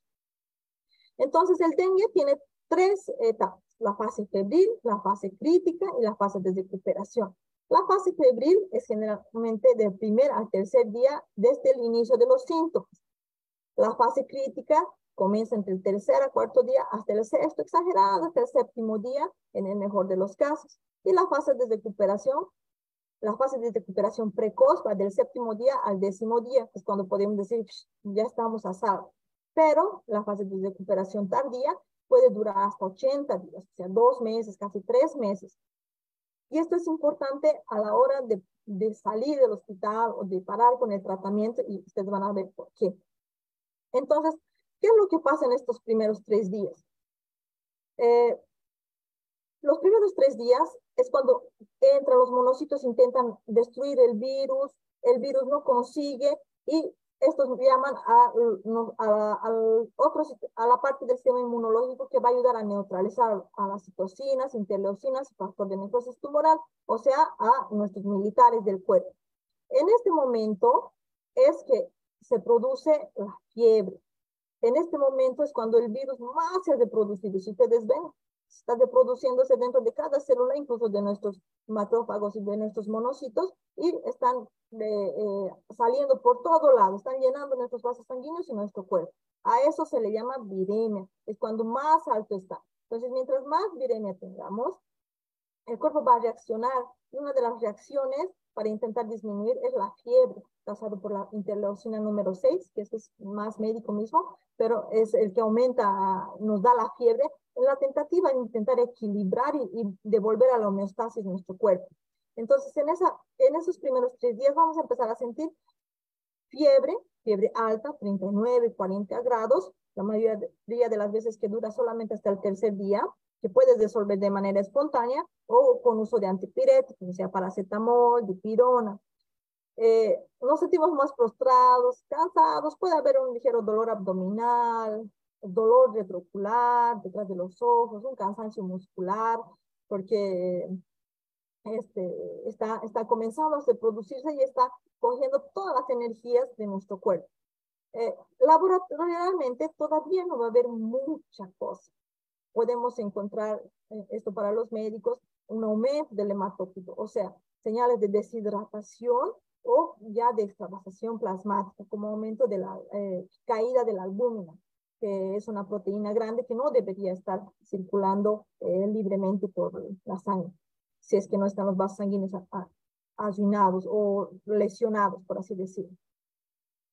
Entonces, el dengue tiene tres etapas, la fase febril, la fase crítica y la fase de recuperación. La fase febril es generalmente del primer al tercer día desde el inicio de los síntomas. La fase crítica comienza entre el tercer a cuarto día hasta el sexto, exagerado, hasta el séptimo día, en el mejor de los casos. Y la fase de recuperación, la fase de recuperación precoz va del séptimo día al décimo día, es cuando podemos decir, ya estamos a. Pero la fase de recuperación tardía puede durar hasta 80 días, o sea, dos meses, casi tres meses. Y esto es importante a la hora de, de salir del hospital o de parar con el tratamiento y ustedes van a ver por qué. Entonces, ¿qué es lo que pasa en estos primeros tres días? Eh, los primeros tres días es cuando entran los monocitos, intentan destruir el virus, el virus no consigue y estos llaman a, a, a, la parte del sistema inmunológico que va a ayudar a neutralizar a las citocinas, interleucinas, factor de necrosis tumoral, o sea, a nuestros militares del cuerpo. En este momento es que se produce la fiebre. En este momento es cuando el virus más se ha reproducido. Si ustedes ven, está reproduciéndose dentro de cada célula, incluso de nuestros macrófagos y de nuestros monocitos, y están eh, saliendo por todo lado, están llenando nuestros vasos sanguíneos y nuestro cuerpo. A eso se le llama viremia, es cuando más alto está. Entonces, mientras más viremia tengamos, el cuerpo va a reaccionar. Y una de las reacciones para intentar disminuir es la fiebre, causada por la interleucina número 6, que es más médico mismo, pero es el que aumenta, nos da la fiebre, en la tentativa de intentar equilibrar y, y devolver a la homeostasis nuestro cuerpo. Entonces, en, esa, en esos primeros tres días vamos a empezar a sentir fiebre, fiebre alta, 39, 40 grados, la mayoría de las veces que dura solamente hasta el tercer día, que puedes resolver de manera espontánea o con uso de antipiréticos, sea paracetamol, dipirona. Eh, nos sentimos más prostrados, cansados, puede haber un ligero dolor abdominal, dolor retroocular detrás de los ojos, un cansancio muscular, porque este, está, está comenzando a producirse y está cogiendo todas las energías de nuestro cuerpo. Eh, laboratorialmente todavía no va a haber mucha cosa. Podemos encontrar, eh, esto para los médicos, un aumento del hematócrito, o sea, señales de deshidratación o ya de extravasación plasmática, como aumento de la eh, caída de la albúmina, que es una proteína grande que no debería estar circulando libremente por la sangre si es que no están los vasos sanguíneos ayunados o lesionados, por así decirlo.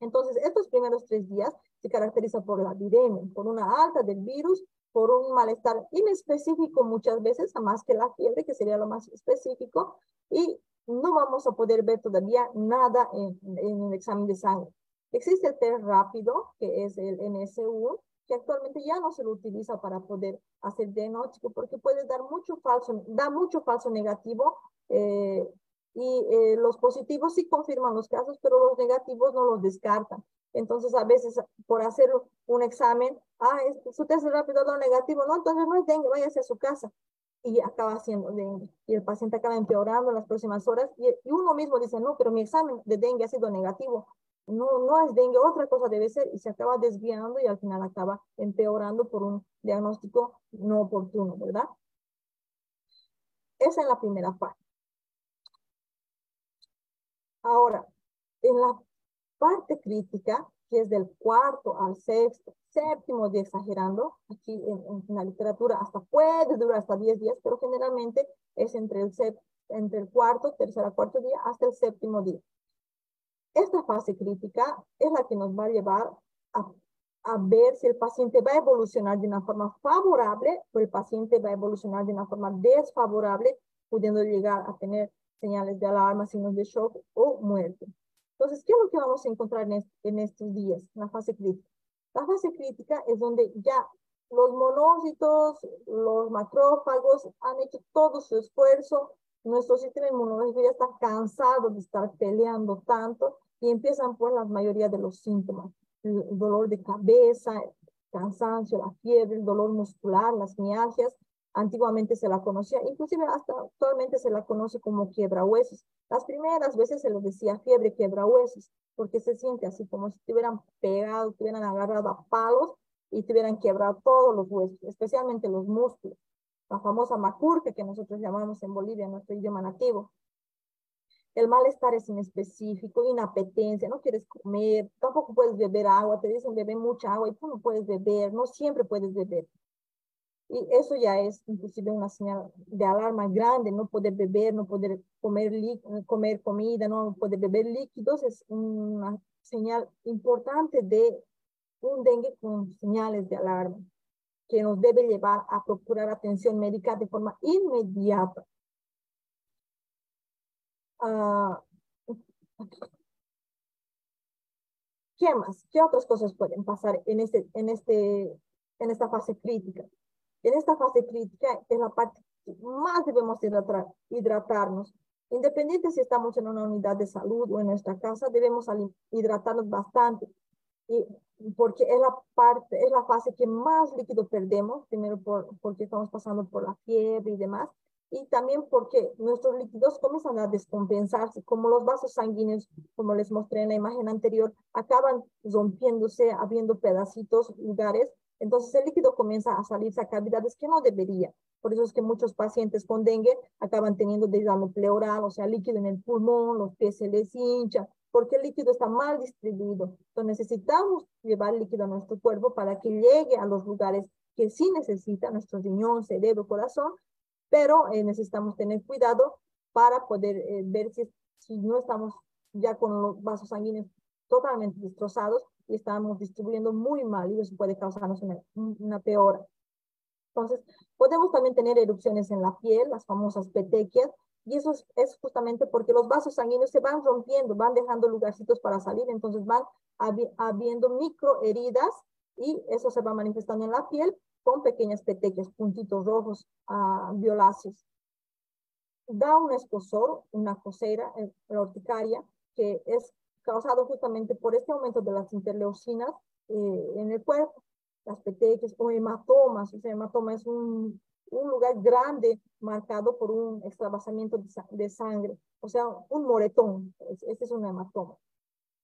Entonces, estos primeros tres días se caracteriza por la viremia, por una alta del virus, por un malestar inespecífico muchas veces, a más que la fiebre, que sería lo más específico, y no vamos a poder ver todavía nada en, el examen de sangre. Existe el test rápido, que es el NSU, que actualmente ya no se lo utiliza para poder hacer diagnóstico porque puede dar mucho falso, da mucho falso negativo eh, y eh, los positivos sí confirman los casos, pero los negativos no los descartan. Entonces, a veces por hacer un examen, ah, su test rápido da negativo, no, entonces no es dengue, váyase a su casa. Y acaba siendo dengue. Y el paciente acaba empeorando en las próximas horas. Y, y uno mismo dice, no, pero mi examen de dengue ha sido negativo no, no es dengue, otra cosa debe ser y se acaba desviando y al final acaba empeorando por un diagnóstico no oportuno, ¿verdad? Esa es la primera parte. Ahora, en la parte crítica, que es del cuarto al sexto, séptimo día exagerando, aquí en, en la literatura hasta puede durar hasta 10 días, pero generalmente es entre el, entre el cuarto, tercer a cuarto día hasta el séptimo día. Esta fase crítica es la que nos va a llevar a, a, ver si el paciente va a evolucionar de una forma favorable o el paciente va a evolucionar de una forma desfavorable, pudiendo llegar a tener señales de alarma, signos de shock o muerte. Entonces, ¿qué es lo que vamos a encontrar en, en estos días, en la fase crítica? La fase crítica es donde ya los monócitos, los macrófagos han hecho todo su esfuerzo, nuestro sistema inmunológico ya está cansado de estar peleando tanto y empiezan por la mayoría de los síntomas. El dolor de cabeza, cansancio, la fiebre, el dolor muscular, las mialgias. Antiguamente se la conocía, inclusive hasta actualmente se la conoce como quiebra huesos. Las primeras veces se le decía fiebre quiebra huesos, porque se siente así como si te hubieran pegado, te hubieran agarrado a palos y te hubieran quebrado todos los huesos, especialmente los músculos. La famosa macurca que nosotros llamamos en Bolivia, nuestro idioma nativo. El malestar es inespecífico, inapetencia, no quieres comer, tampoco puedes beber agua, te dicen beber mucha agua y tú no puedes beber, no siempre puedes beber. Y eso ya es inclusive una señal de alarma grande, no poder beber, no poder comer, comer comida, no poder beber líquidos, es una señal importante de un dengue con señales de alarma que nos debe llevar a procurar atención médica de forma inmediata. Ah, ¿Qué más? ¿Qué otras cosas pueden pasar en, este, en, este, en esta fase crítica? En esta fase crítica es la parte que más debemos hidratar, hidratarnos. Independiente si estamos en una unidad de salud o en nuestra casa, debemos hidratarnos bastante. Y porque es la parte, es la fase que más líquido perdemos, primero por, porque estamos pasando por la fiebre y demás, y también porque nuestros líquidos comienzan a descompensarse, como los vasos sanguíneos, como les mostré en la imagen anterior, acaban rompiéndose, habiendo pedacitos, lugares Entonces el líquido comienza a salirse a cavidades que no debería. Por eso es que muchos pacientes con dengue acaban teniendo desgano pleural, o sea, líquido en el pulmón, los pies se les hinchan, porque el líquido está mal distribuido. Entonces necesitamos llevar líquido a nuestro cuerpo para que llegue a los lugares que sí necesita, nuestro riñón, cerebro, corazón, pero eh, necesitamos tener cuidado para poder eh, ver si, si no estamos ya con los vasos sanguíneos totalmente destrozados y estamos distribuyendo muy mal y eso puede causarnos una, una peor. Entonces, podemos también tener erupciones en la piel, las famosas petequias, y eso es, es, justamente porque los vasos sanguíneos se van rompiendo, van dejando lugarcitos para salir, entonces van habiendo micro heridas y eso se va manifestando en la piel con pequeñas petequias, puntitos rojos, uh, violáceos. Da un escosor, una cosera, eh, la urticaria, que es causado justamente por este aumento de las interleucinas eh, en el cuerpo, las petequias o hematomas. O sea, hematoma es un, un lugar grande marcado por un extravasamiento de, sangre, o sea, un moretón. Este es un hematoma.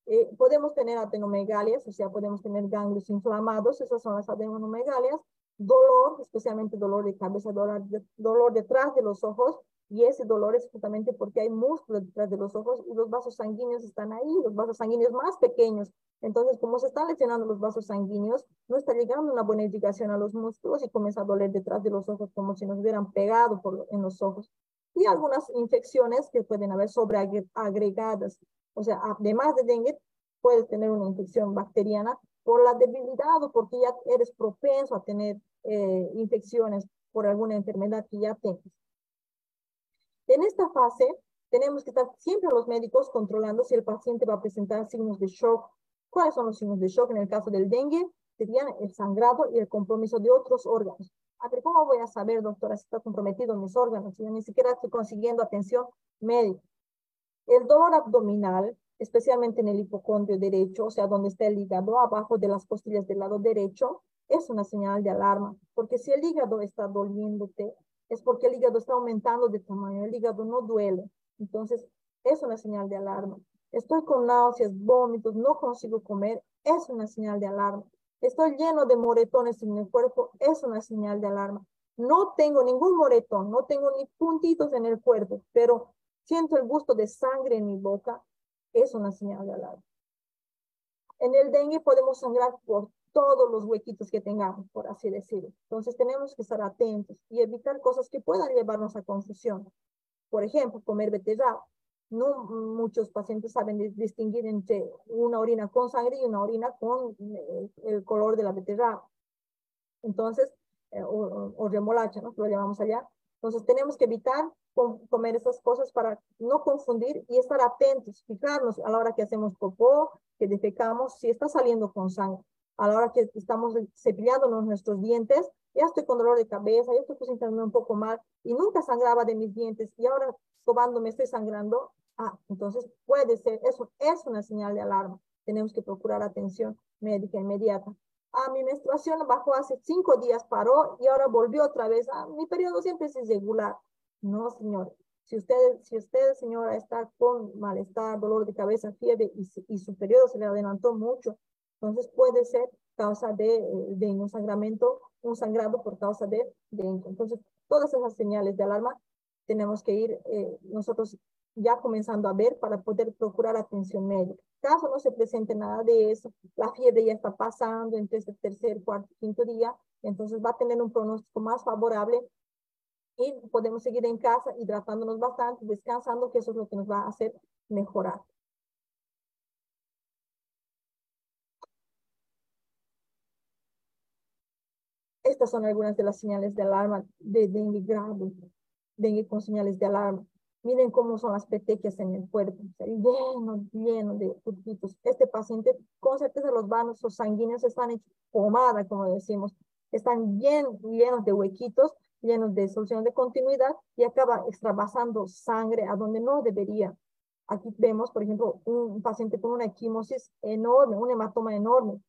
Eh, podemos tener adenomegalias, o sea, podemos tener ganglios inflamados, esas son las adenomegalias, dolor, especialmente dolor de cabeza, dolor, dolor detrás de los ojos, y ese dolor es justamente porque hay músculo detrás de los ojos y los vasos sanguíneos están ahí, los vasos sanguíneos más pequeños. Entonces, como se están lesionando los vasos sanguíneos, no está llegando una buena irrigación a los músculos y comienza a doler detrás de los ojos como si nos hubieran pegado por, en los ojos. Y algunas infecciones que pueden haber sobreagregadas. O sea, además de dengue, puedes tener una infección bacteriana por la debilidad o porque ya eres propenso a tener eh, infecciones por alguna enfermedad que ya tengas. En esta fase, tenemos que estar siempre los médicos controlando si el paciente va a presentar signos de shock. ¿Cuáles son los signos de shock? En el caso del dengue, serían el sangrado y el compromiso de otros órganos. A ver, ¿cómo voy a saber, doctora, si está comprometido mis órganos? Yo ni siquiera estoy consiguiendo atención médica. El dolor abdominal, especialmente en el hipocondrio derecho, o sea, donde está el hígado, abajo de las costillas del lado derecho, es una señal de alarma, porque si el hígado está doliéndote, es porque el hígado está aumentando de tamaño, el hígado no duele. Entonces, es una señal de alarma. Estoy con náuseas, vómitos, no consigo comer, es una señal de alarma. Estoy lleno de moretones en el cuerpo, es una señal de alarma. No tengo ningún moretón, no tengo ni puntitos en el cuerpo, pero siento el gusto de sangre en mi boca, es una señal de alarma. En el dengue podemos sangrar por todos los huequitos que tengamos, por así decirlo. Entonces tenemos que estar atentos y evitar cosas que puedan llevarnos a confusión. Por ejemplo, comer beterraba. No muchos pacientes saben distinguir entre una orina con sangre y una orina con eh, el color de la beterraba. Entonces, eh, o, remolacha, ¿no? Lo llamamos allá. Entonces tenemos que evitar comer esas cosas para no confundir y estar atentos, fijarnos a la hora que hacemos popó, que defecamos, si está saliendo con sangre a la hora que estamos cepillándonos nuestros dientes, ya estoy con dolor de cabeza, ya estoy sintiéndome un poco mal y nunca sangraba de mis dientes y ahora me estoy sangrando. Ah, entonces puede ser, eso es una señal de alarma. Tenemos que procurar atención médica inmediata. Ah, mi menstruación bajó hace cinco días, paró y ahora volvió otra vez. Ah, mi periodo siempre es irregular. No, señor. Si usted, si usted, señora, está con malestar, dolor de cabeza, fiebre y, y su periodo se le adelantó mucho, entonces puede ser causa de, eh, de un sangramiento, un sangrado por causa de dengue. Entonces, todas esas señales de alarma tenemos que ir eh, nosotros ya comenzando a ver para poder procurar atención médica. Caso no se presente nada de eso, la fiebre ya está pasando entre este tercer, cuarto, quinto día, entonces va a tener un pronóstico más favorable y podemos seguir en casa hidratándonos bastante, descansando, que eso es lo que nos va a hacer mejorar. Estas son algunas de las señales de alarma de dengue grave, dengue con señales de alarma. Miren cómo son las petequias en el cuerpo, lleno, lleno de puntitos. Este paciente, con certeza los vasos sanguíneos están hechos pomada, como decimos, están llenos, llenos de huequitos, llenos de solución de continuidad y acaba extravasando sangre a donde no debería. Aquí vemos, por ejemplo, un paciente con una equimosis enorme, un hematoma enorme.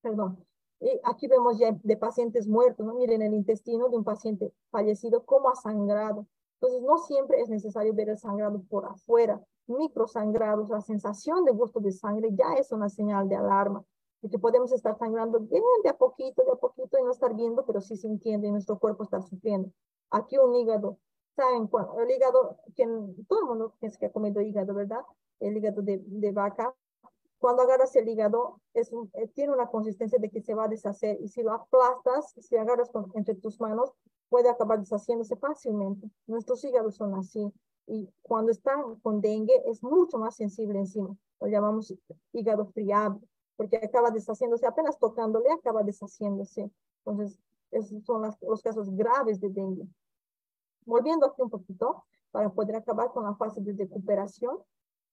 Perdón, y aquí vemos ya de pacientes muertos, ¿no? Miren el intestino de un paciente fallecido, cómo ha sangrado. Entonces, no siempre es necesario ver el sangrado por afuera. Microsangrados, la sensación de gusto de sangre ya es una señal de alarma. y que podemos estar sangrando bien de a poquito, de a poquito y no estar viendo, pero sí sintiendo y nuestro cuerpo está sufriendo. Aquí un hígado, ¿saben cuándo? El hígado, quien, todo el mundo piensa que ha comido hígado, ¿verdad? El hígado de, de vaca. Cuando agarras el hígado, es un, eh, tiene una consistencia de que se va a deshacer y si lo aplastas, si agarras con, entre tus manos, puede acabar deshaciéndose fácilmente. Nuestros hígados son así y cuando están con dengue es mucho más sensible encima. Lo llamamos hígado friable porque acaba deshaciéndose, apenas tocándole acaba deshaciéndose. Entonces, esos son los casos graves de dengue. Volviendo aquí un poquito, para poder acabar con la fase de recuperación,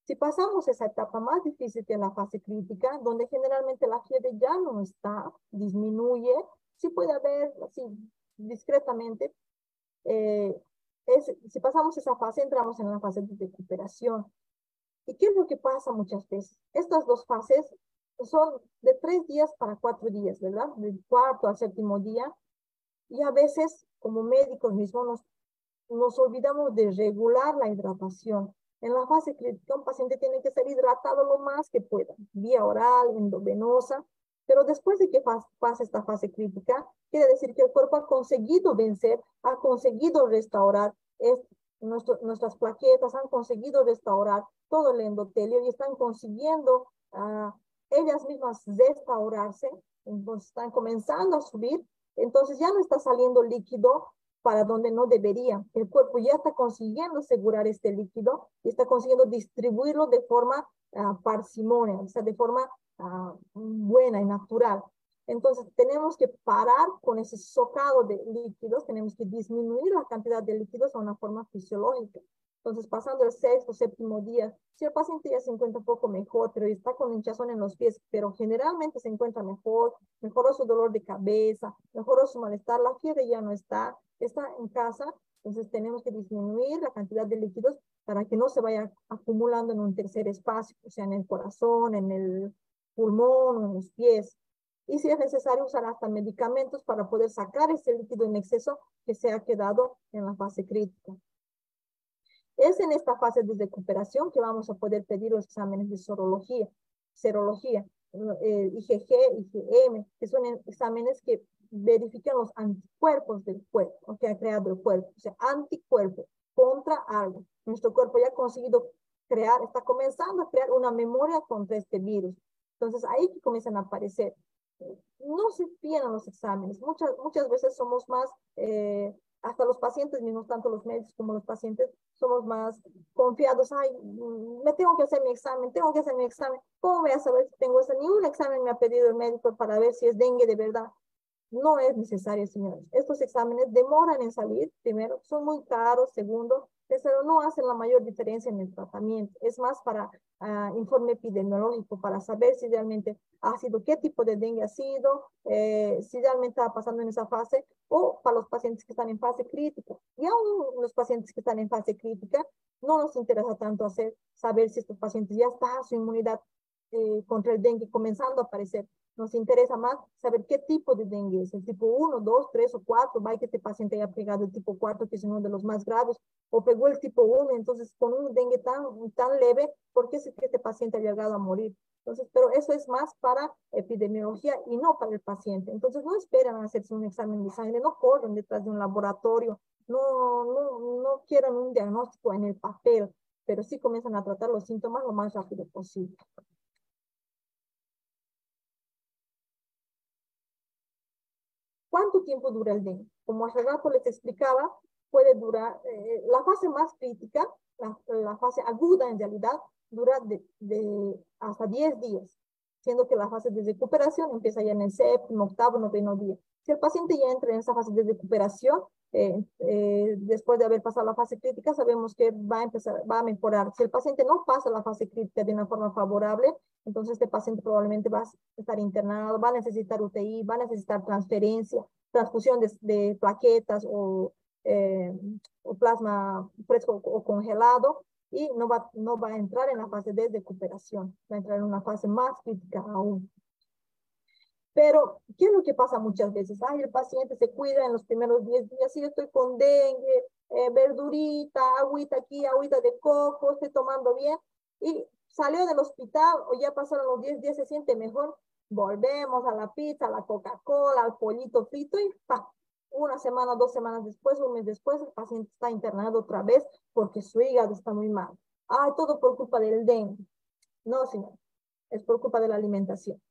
si pasamos esa etapa más difícil que la fase crítica, donde generalmente la fiebre ya no está, disminuye, sí puede haber, así discretamente, eh, si pasamos esa fase, entramos en la fase de recuperación. ¿Y qué es lo que pasa muchas veces? Estas dos fases son de tres días para cuatro días, ¿verdad? Del cuarto al séptimo día. Y a veces, como médicos mismos, nos, nos olvidamos de regular la hidratación. En la fase crítica, un paciente tiene que ser hidratado lo más que pueda, vía oral, endovenosa, pero después de que pase esta fase crítica, quiere decir que el cuerpo ha conseguido vencer, ha conseguido restaurar nuestras plaquetas, han conseguido restaurar todo el endotelio y están consiguiendo uh, ellas mismas restaurarse, entonces están comenzando a subir, entonces ya no está saliendo líquido para donde no debería. El cuerpo ya está consiguiendo asegurar este líquido y está consiguiendo distribuirlo de forma uh, parsimonia, o sea, de forma uh, buena y natural. Entonces tenemos que parar con ese socado de líquidos, tenemos que disminuir la cantidad de líquidos a una forma fisiológica. Entonces, pasando el sexto, séptimo día, si el paciente ya se encuentra un poco mejor, pero está con hinchazón en los pies, pero generalmente se encuentra mejor, mejoró su dolor de cabeza, mejoró su malestar, la fiebre ya no está, está en casa, entonces tenemos que disminuir la cantidad de líquidos para que no se vaya acumulando en un tercer espacio, o sea, en el corazón, en el pulmón en los pies. Y si es necesario usar hasta medicamentos para poder sacar ese líquido en exceso que se ha quedado en la fase crítica. Es en esta fase de recuperación que vamos a poder pedir los exámenes de serología, serología eh, IgG, IgM, que son exámenes que verifican los anticuerpos del cuerpo, que ha creado el cuerpo, o sea, anticuerpo contra algo. Nuestro cuerpo ya ha conseguido crear, está comenzando a crear una memoria contra este virus. Entonces, ahí que comienzan a aparecer. No se pierdan los exámenes. Muchas, muchas veces somos más eh, hasta los pacientes mismos, tanto los médicos como los pacientes, somos más confiados. Ay, me tengo que hacer mi examen, tengo que hacer mi examen. ¿Cómo voy a saber si tengo ese? Ni un examen me ha pedido el médico para ver si es dengue de verdad. No es necesario, señores. Estos exámenes demoran en salir, primero, son muy caros, segundo, tercero, no hacen la mayor diferencia en el tratamiento. Es más para uh, informe epidemiológico, para saber si realmente ha sido, qué tipo de dengue ha sido, eh, si realmente está pasando en esa fase, o para los pacientes que están en fase crítica. Y aún los pacientes que están en fase crítica, no nos interesa tanto hacer, saber si estos pacientes ya está su inmunidad eh, contra el dengue comenzando a aparecer. Nos interesa más saber qué tipo de dengue es, el tipo 1, 2, 3 o 4, va que este paciente haya pegado el tipo 4, que es uno de los más graves, o pegó el tipo 1, entonces con un dengue tan, tan leve, ¿por qué es que este paciente ha llegado a morir? Entonces, pero eso es más para epidemiología y no para el paciente. Entonces, no esperan hacerse un examen de sangre, no corren detrás de un laboratorio, no, no, no quieran un diagnóstico en el papel, pero sí comienzan a tratar los síntomas lo más rápido posible. Tiempo dura el dengue? Como hace rato les explicaba, puede durar, eh, la fase más crítica, la, la, fase aguda en realidad, dura de, de hasta 10 días, siendo que la fase de recuperación empieza ya en el séptimo, octavo, noveno día. Si el paciente ya entra en esa fase de recuperación, eh, eh, después de haber pasado la fase crítica, sabemos que va a empezar, va a mejorar. Si el paciente no pasa la fase crítica de una forma favorable, entonces este paciente probablemente va a estar internado, va a necesitar UTI, va a necesitar transferencia, transfusión de, de plaquetas o, eh, o, plasma fresco o congelado y no va, no va a entrar en la fase de recuperación, va a entrar en una fase más crítica aún. Pero, ¿qué es lo que pasa muchas veces? Ay, el paciente se cuida en los primeros 10 días, sí, estoy con dengue, eh, verdurita, agüita aquí, agüita de coco, estoy tomando bien, y salió del hospital o ya pasaron los 10 días, se siente mejor, volvemos a la pizza, a la Coca-Cola, al pollito frito y ¡pa! una semana, dos semanas después, un mes después, el paciente está internado otra vez porque su hígado está muy mal. Ah, todo por culpa del dengue. No, señor, es por culpa de la alimentación.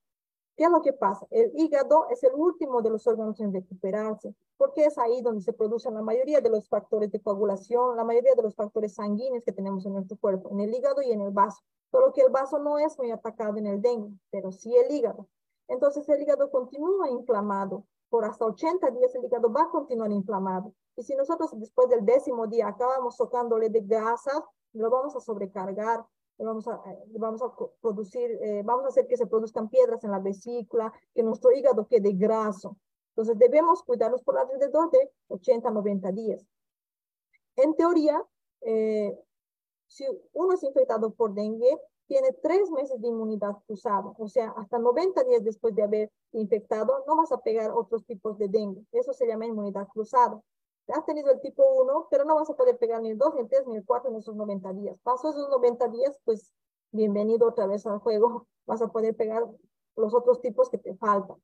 ¿Qué es lo que pasa? El hígado es el último de los órganos en recuperarse, porque es ahí donde se producen la mayoría de los factores de coagulación, la mayoría de los factores sanguíneos que tenemos en nuestro cuerpo, en el hígado y en el vaso. Solo que el vaso no es muy atacado en el dengue, pero sí el hígado. Entonces el hígado continúa inflamado. Por hasta 80 días el hígado va a continuar inflamado. Y si nosotros después del décimo día acabamos tocándole de grasas, lo vamos a sobrecargar, vamos a, eh, vamos a producir, eh, vamos a hacer que se produzcan piedras en la vesícula, que nuestro hígado quede graso. Entonces debemos cuidarnos por alrededor de 80, 90 días. En teoría, eh, si uno es infectado por dengue, tiene tres meses de inmunidad cruzada, o sea, hasta 90 días después de haber infectado, no vas a pegar otros tipos de dengue. Eso se llama inmunidad cruzada has tenido el tipo 1, pero no vas a poder pegar ni el 2, ni el 3, ni el 4 en esos 90 días. Paso esos 90 días, pues bienvenido otra vez al juego, vas a poder pegar los otros tipos que te faltan.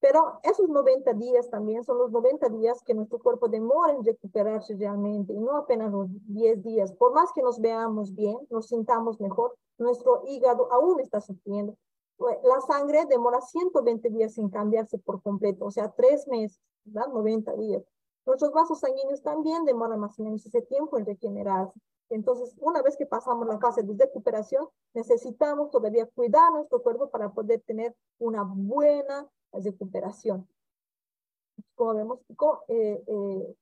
Pero esos 90 días también son los 90 días que nuestro cuerpo demora en recuperarse realmente, y no apenas los 10 días. Por más que nos veamos bien, nos sintamos mejor, nuestro hígado aún está sufriendo. La sangre demora 120 días sin cambiarse por completo, o sea, 3 meses, ¿verdad? 90 días. Nuestros vasos sanguíneos también demoran más o menos ese tiempo en regenerarse. Entonces, una vez que pasamos la fase de recuperación, necesitamos todavía cuidar nuestro cuerpo para poder tener una buena recuperación. Como vemos, eh, eh,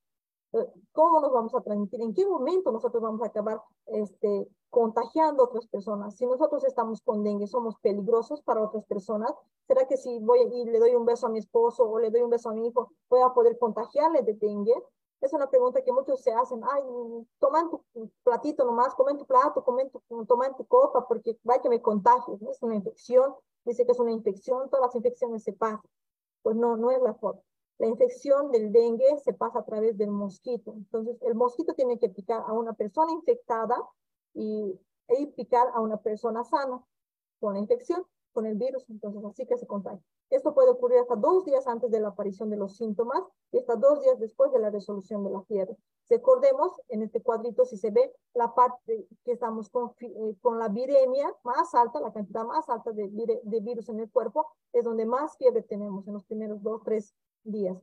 ¿Cómo nos vamos a transmitir? ¿En qué momento nosotros vamos a acabar este, contagiando a otras personas? Si nosotros estamos con dengue, somos peligrosos para otras personas. ¿Será que si voy y le doy un beso a mi esposo o le doy un beso a mi hijo, voy a poder contagiarle de dengue? Es una pregunta que muchos se hacen. Ay, toma tu platito nomás, comen tu plato, comen tu, toma en tu copa, porque va que me contagies. Es una infección. Dice que es una infección, todas las infecciones se pasan. Pues no, no es la forma. La infección del dengue se pasa a través del mosquito. Entonces, el mosquito tiene que picar a una persona infectada y, e picar a una persona sana con la infección, con el virus. Entonces, así que se contagia. Esto puede ocurrir hasta dos días antes de la aparición de los síntomas y hasta dos días después de la resolución de la fiebre. Recordemos, en este cuadrito, si se ve la parte que estamos con, eh, con la viremia más alta, la cantidad más alta de, de virus en el cuerpo, es donde más fiebre tenemos en los primeros dos, tres días.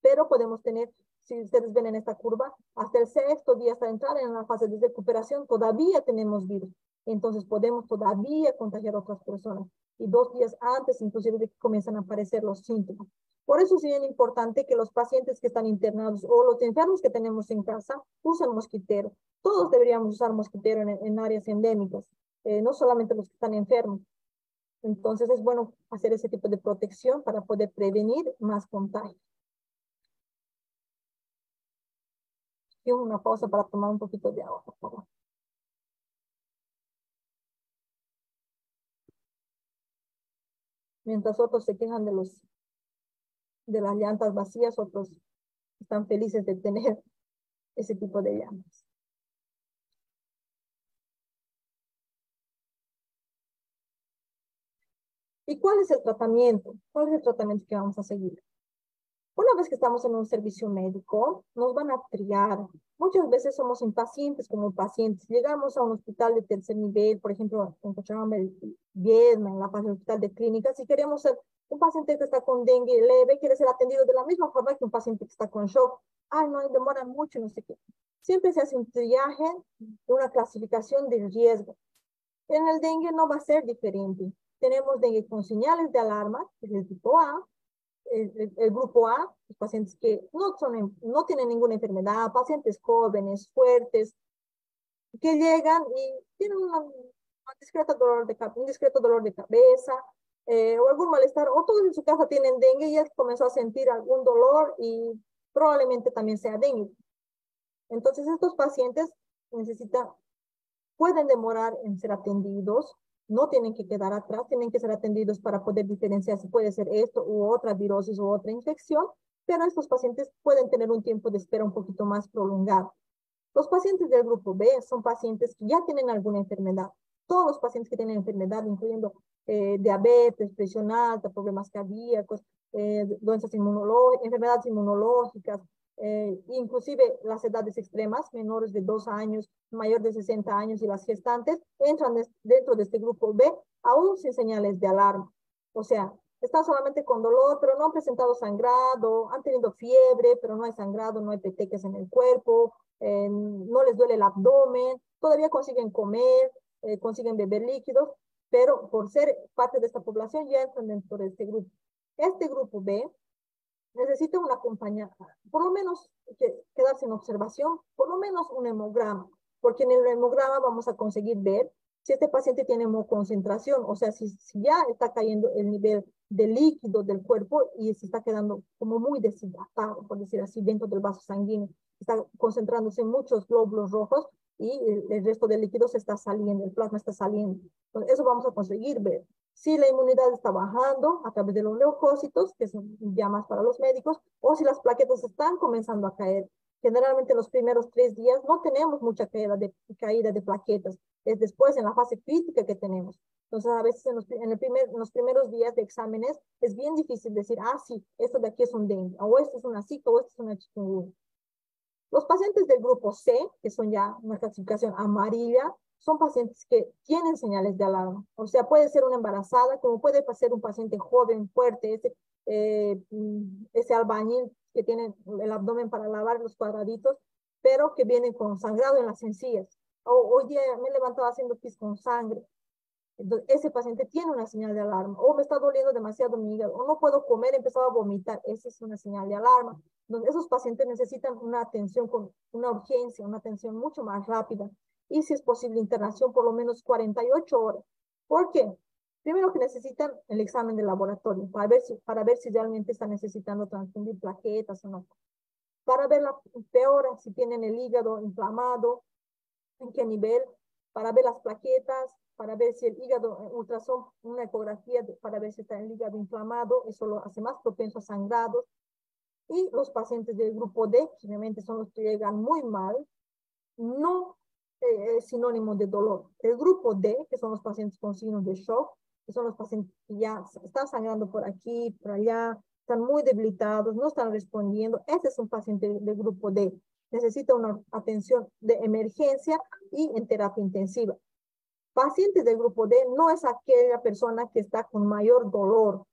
Pero podemos tener, si ustedes ven en esta curva, hasta el sexto día, hasta entrar en la fase de recuperación, todavía tenemos virus. Entonces podemos todavía contagiar a otras personas. Y dos días antes, inclusive, de que comienzan a aparecer los síntomas. Por eso es bien importante que los pacientes que están internados o los enfermos que tenemos en casa usen mosquitero. Todos deberíamos usar mosquitero en, áreas endémicas, eh, no solamente los que están enfermos. Entonces es bueno hacer ese tipo de protección para poder prevenir más contagios. Una pausa para tomar un poquito de agua, por favor. Mientras otros se quejan de los de las llantas vacías, otros están felices de tener ese tipo de llantas. ¿Y cuál es el tratamiento? ¿Cuál es el tratamiento que vamos a seguir? Una vez que estamos en un servicio médico, nos van a triar. Muchas veces somos impacientes como pacientes. Llegamos a un hospital de tercer nivel, por ejemplo, en Cochabamba, Viedma, en la fase hospital de clínicas, y queremos ser un paciente que está con dengue leve, quiere ser atendido de la misma forma que un paciente que está con shock. Ay, no, demora mucho, no sé qué. Siempre se hace un triaje de una clasificación de riesgo. En el dengue no va a ser diferente tenemos dengue con señales de alarma, que es el tipo A, el, grupo A, los pacientes que no, son, no tienen ninguna enfermedad, pacientes jóvenes, fuertes, que llegan y tienen un discreto dolor de, un discreto dolor de cabeza eh, o algún malestar, o todos en su casa tienen dengue y ya comenzó a sentir algún dolor y probablemente también sea dengue. Entonces estos pacientes necesitan, pueden demorar en ser atendidos, no tienen que quedar atrás, tienen que ser atendidos para poder diferenciar si puede ser esto u otra virosis u otra infección, pero estos pacientes pueden tener un tiempo de espera un poquito más prolongado. Los pacientes del grupo B son pacientes que ya tienen alguna enfermedad. Todos los pacientes que tienen enfermedad, incluyendo eh, diabetes, presión alta, problemas cardíacos, eh, doenças inmunológicas, enfermedades inmunológicas, eh, inclusive las edades extremas, menores de dos años, mayor de 60 años y las gestantes, entran dentro de este grupo B, aún sin señales de alarma. O sea, están solamente con dolor, pero no han presentado sangrado, han tenido fiebre, pero no hay sangrado, no hay peteques en el cuerpo, eh, no les duele el abdomen, todavía consiguen comer, eh, consiguen beber líquidos, pero por ser parte de esta población ya entran dentro de este grupo. Este grupo B necesita una compañía, por lo menos que, quedarse en observación, por lo menos un hemograma, porque en el hemograma vamos a conseguir ver si este paciente tiene hemoconcentración, o sea, si, si ya está cayendo el nivel de líquido del cuerpo y se está quedando como muy deshidratado, por decir así, dentro del vaso sanguíneo, está concentrándose en muchos glóbulos rojos y el, resto del líquido se está saliendo, el plasma está saliendo. Entonces, eso vamos a conseguir ver. Si la inmunidad está bajando a través de los leucocitos, que son llamas para los médicos, o si las plaquetas están comenzando a caer. Generalmente los primeros tres días no tenemos mucha caída de, caída de plaquetas, es después en la fase crítica que tenemos. Entonces, a veces en los, en el primer, en los primeros días de exámenes es bien difícil decir, ah, sí, esto de aquí es un dengue, o esto es una zika, o esto es una chikungunya. Los pacientes del grupo C, que son ya una clasificación amarilla, son pacientes que tienen señales de alarma. O sea, puede ser una embarazada, como puede ser un paciente joven, fuerte, ese, eh, mm, ese albañil que tiene el abdomen para lavar los cuadraditos, pero que viene con sangrado en las encías. O, hoy día me he levantado haciendo pis con sangre. Entonces, ese paciente tiene una señal de alarma. O me está doliendo demasiado mi hígado, o no puedo comer, he empezado a vomitar. Esa es una señal de alarma. Entonces, esos pacientes necesitan una atención con una urgencia, una atención mucho más rápida. Y si es posible, internación por lo menos 48 horas. ¿Por qué? Primero que necesitan el examen de laboratorio para ver si, para ver si realmente están necesitando transfundir plaquetas o no. Para ver la peor, si tienen el hígado inflamado, en qué nivel, para ver las plaquetas, para ver si el hígado, eh, ultrason, una ecografía para ver si está el hígado inflamado, eso lo hace más propenso a sangrados. Y los pacientes del grupo D, generalmente son los que llegan muy mal, no eh, es sinónimo de dolor. El grupo D, que son los pacientes con signos de shock, que son los pacientes que ya están sangrando por aquí, por allá, están muy debilitados, no están respondiendo. Ese es un paciente del grupo D. Necesita una atención de emergencia y en terapia intensiva. Pacientes del grupo D no es aquella persona que está con mayor dolor.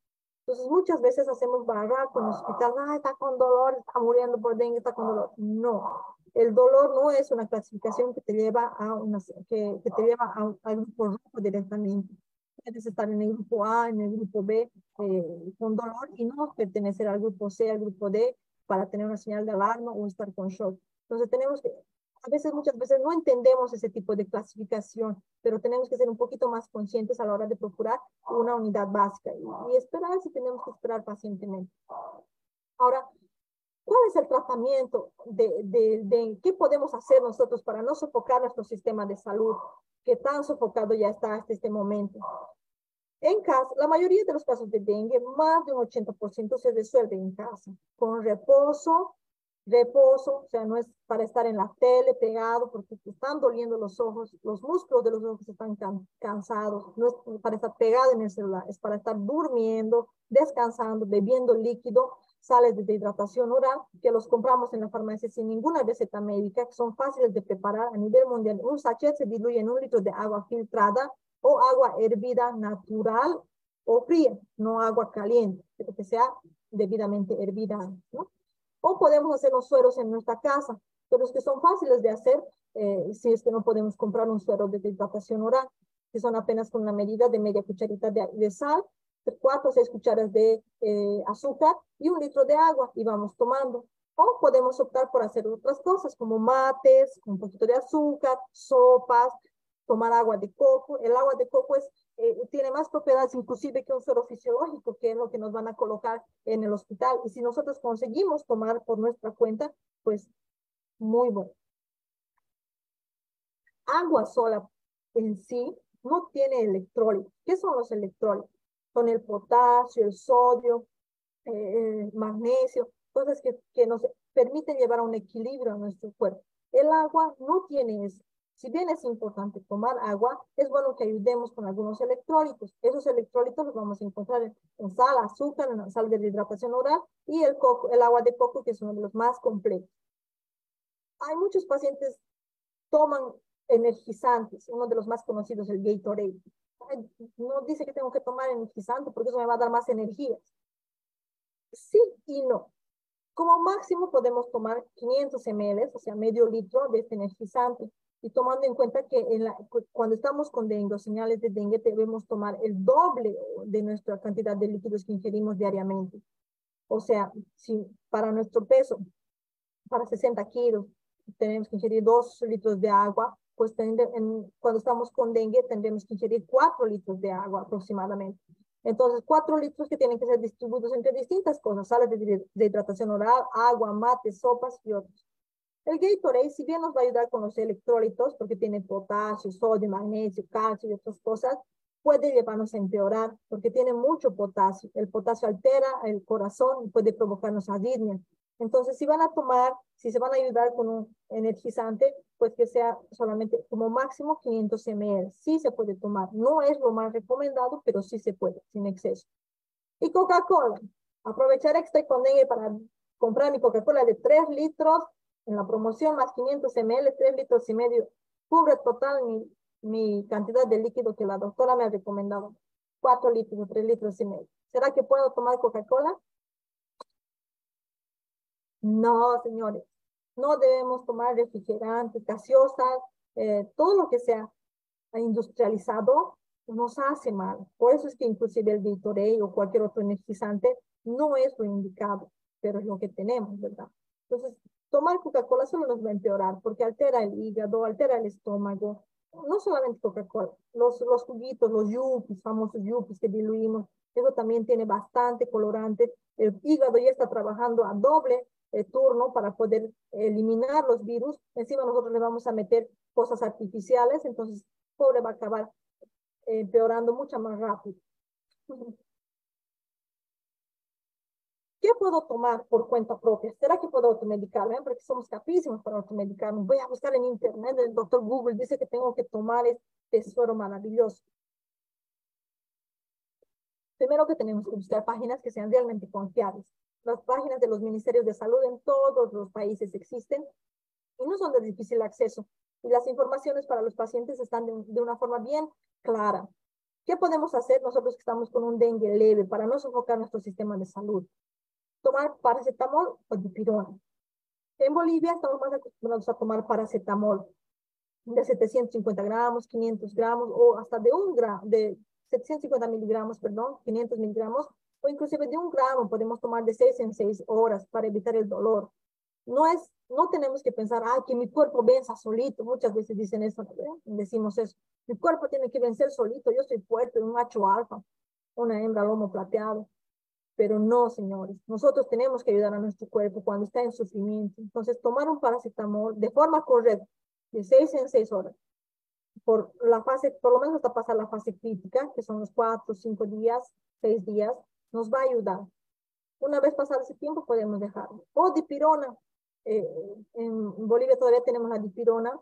Entonces, muchas veces hacemos barraco en el hospital, ah, está con dolor, está muriendo por dengue, está con dolor. No, el dolor no es una clasificación que te lleva a, una, que, que te lleva a, a grupo rojo directamente puedes estar en el grupo A, en el grupo B eh, con dolor y no pertenecer al grupo C, al grupo D para tener una señal de alarma o estar con shock. Entonces tenemos que, a veces, muchas veces no entendemos ese tipo de clasificación, pero tenemos que ser un poquito más conscientes a la hora de procurar una unidad básica y, y esperar si tenemos que esperar pacientemente. Ahora, ¿Cuál es el tratamiento de, de, de, qué podemos hacer nosotros para no sofocar nuestro sistema de salud, que tan sofocado ya está hasta este momento? En casa, la mayoría de los casos de dengue, más de un 80% se resuelve en casa, con reposo, reposo, o sea, no es para estar en la tele pegado porque te están doliendo los ojos, los músculos de los ojos están cansados, no es para estar pegado en el celular, es para estar durmiendo, descansando, bebiendo líquido, sales de hidratación oral, que los compramos en la farmacia sin ninguna receta médica, que son fáciles de preparar a nivel mundial. Un sachet se diluye en un litro de agua filtrada o agua hervida natural o fría, no agua caliente, pero que sea debidamente hervida. ¿no? O podemos hacer los sueros en nuestra casa, pero es que son fáciles de hacer eh, si es que no podemos comprar un suero de hidratación oral, que son apenas con una medida de media cucharita de, de sal, cuatro o seis cucharas de eh, azúcar y un litro de agua y vamos tomando. O podemos optar por hacer otras cosas como mates, un poquito de azúcar, sopas, tomar agua de coco. El agua de coco es, eh, tiene más propiedades inclusive que un suero fisiológico, que es lo que nos van a colocar en el hospital. Y si nosotros conseguimos tomar por nuestra cuenta, pues muy bueno. Agua sola en sí no tiene electrólitos. ¿Qué son los electrólitos? Son el potasio, el sodio, eh, el magnesio, cosas que, nos permiten llevar a un equilibrio a nuestro cuerpo. El agua no tiene eso. Si bien es importante tomar agua, es bueno que ayudemos con algunos electrólitos. Esos electrólitos los vamos a encontrar en, sal, azúcar, en sal de hidratación oral y el, coco, el agua de coco, que es uno de los más complejos. Hay muchos pacientes toman energizantes, uno de los más conocidos, el Gatorade. No dice que tengo que tomar energizante porque eso me va a dar más energías. Sí y no. Como máximo podemos tomar 500 ml, o sea, medio litro de este energizante. Y tomando en cuenta que cuando estamos con dengue señales de dengue, debemos tomar el doble de nuestra cantidad de líquidos que ingerimos diariamente. O sea, si para nuestro peso, para 60 kilos, tenemos que ingerir 2 litros de agua, pues cuando estamos con dengue tendremos que ingerir 4 litros de agua aproximadamente. Entonces, cuatro litros que tienen que ser distribuidos entre distintas cosas, sales de, hidratación oral, agua, mate, sopas y otros. El Gatorade, si bien nos va a ayudar con los electrolitos, porque tiene potasio, sodio, magnesio, calcio y otras cosas, puede llevarnos a empeorar, porque tiene mucho potasio. El potasio altera el corazón y puede provocarnos arritmias. Entonces, si van a tomar, si se van a ayudar con un energizante, pues que sea solamente como máximo 500 ml. Sí se puede tomar. No es lo más recomendado, pero sí se puede, sin exceso. Y Coca-Cola. Aprovechar extra y para comprar mi Coca-Cola de 3 litros en la promoción más 500 ml, 3 litros y medio. Cubre total mi, mi cantidad de líquido que la doctora me ha recomendado. 4 litros, 3 litros y medio. ¿Será que puedo tomar Coca-Cola? No, señores, no debemos tomar refrigerantes, gaseosas, eh, todo lo que sea industrializado nos hace mal. Por eso es que inclusive el Gatorade o cualquier otro energizante no es lo indicado, pero es lo que tenemos, ¿verdad? Entonces, tomar Coca-Cola solo nos va a empeorar porque altera el hígado, altera el estómago. No solamente Coca-Cola, los, los juguitos, los yuppies, famosos yuppies que diluimos, eso también tiene bastante colorante. El hígado ya está trabajando a doble eh, turno para poder eliminar los virus. Encima nosotros le vamos a meter cosas artificiales, entonces pobre va a acabar eh, empeorando mucho más rápido. ¿Qué puedo tomar por cuenta propia? ¿Será que puedo automedicarme? Porque somos capísimos para automedicarme. Voy a buscar en internet, el doctor Google dice que tengo que tomar este suero maravilloso. Primero que tenemos que buscar páginas que sean realmente confiables. Las páginas de los ministerios de salud en todos los países existen y no son de difícil acceso. Y las informaciones para los pacientes están de, una forma bien clara. ¿Qué podemos hacer nosotros que estamos con un dengue leve para no sofocar nuestro sistema de salud? Tomar paracetamol o dipirona. En Bolivia estamos más acostumbrados a tomar paracetamol de 750 gramos, 500 gramos o hasta de un gramo, de 750 miligramos, perdón, 500 miligramos o inclusive de un gramo podemos tomar de seis en seis horas para evitar el dolor. No es, no tenemos que pensar, ay, que mi cuerpo venza solito. Muchas veces dicen eso, decimos eso. Mi cuerpo tiene que vencer solito. Yo soy fuerte, un macho alfa, una hembra lomo plateado. Pero no, señores. Nosotros tenemos que ayudar a nuestro cuerpo cuando está en sufrimiento. Entonces, tomar un paracetamol de forma correcta, de seis en seis horas, por la fase, por lo menos hasta pasar la fase crítica, que son los cuatro, cinco días, seis días, nos va a ayudar. Una vez pasado ese tiempo podemos dejarlo. O dipirona. Eh, en Bolivia todavía tenemos la dipirona.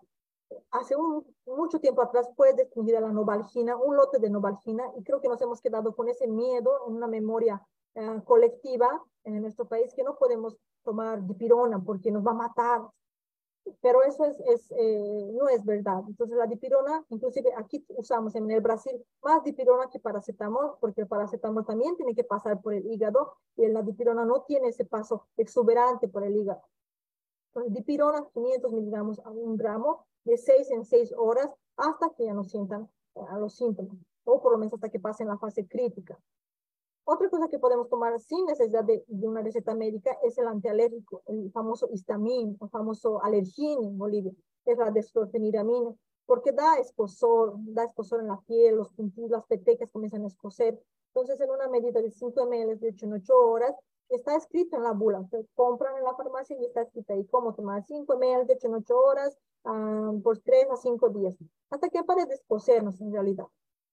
Hace un, mucho tiempo atrás fue distinguida la novalgina, un lote de novalgina, y creo que nos hemos quedado con ese miedo en una memoria eh, colectiva en nuestro país que no podemos tomar dipirona porque nos va a matar, pero eso es, es eh, no es verdad. Entonces la dipirona, inclusive aquí usamos en el Brasil más dipirona que paracetamol, porque el paracetamol también tiene que pasar por el hígado y la dipirona no tiene ese paso exuberante por el hígado. Entonces dipirona 500 miligramos a un gramo de 6 en 6 horas hasta que ya no sientan eh, los síntomas o por lo menos hasta que pasen la fase crítica. Otra cosa que podemos tomar sin necesidad de, una receta médica es el antialérgico, el famoso histamín, el famoso alergín en Bolivia, es la desclorfeniramina, porque da escosor, da escosor en la piel, los puntos, las petecas comienzan a escocer. Entonces, en una medida de 5 ml de 8 en 8 horas, está escrito en la bula. Compran en la farmacia y está escrito ahí cómo tomar 5 ml de 8 en 8 horas ah, por 3 a 5 días, hasta que pare de escocernos en realidad.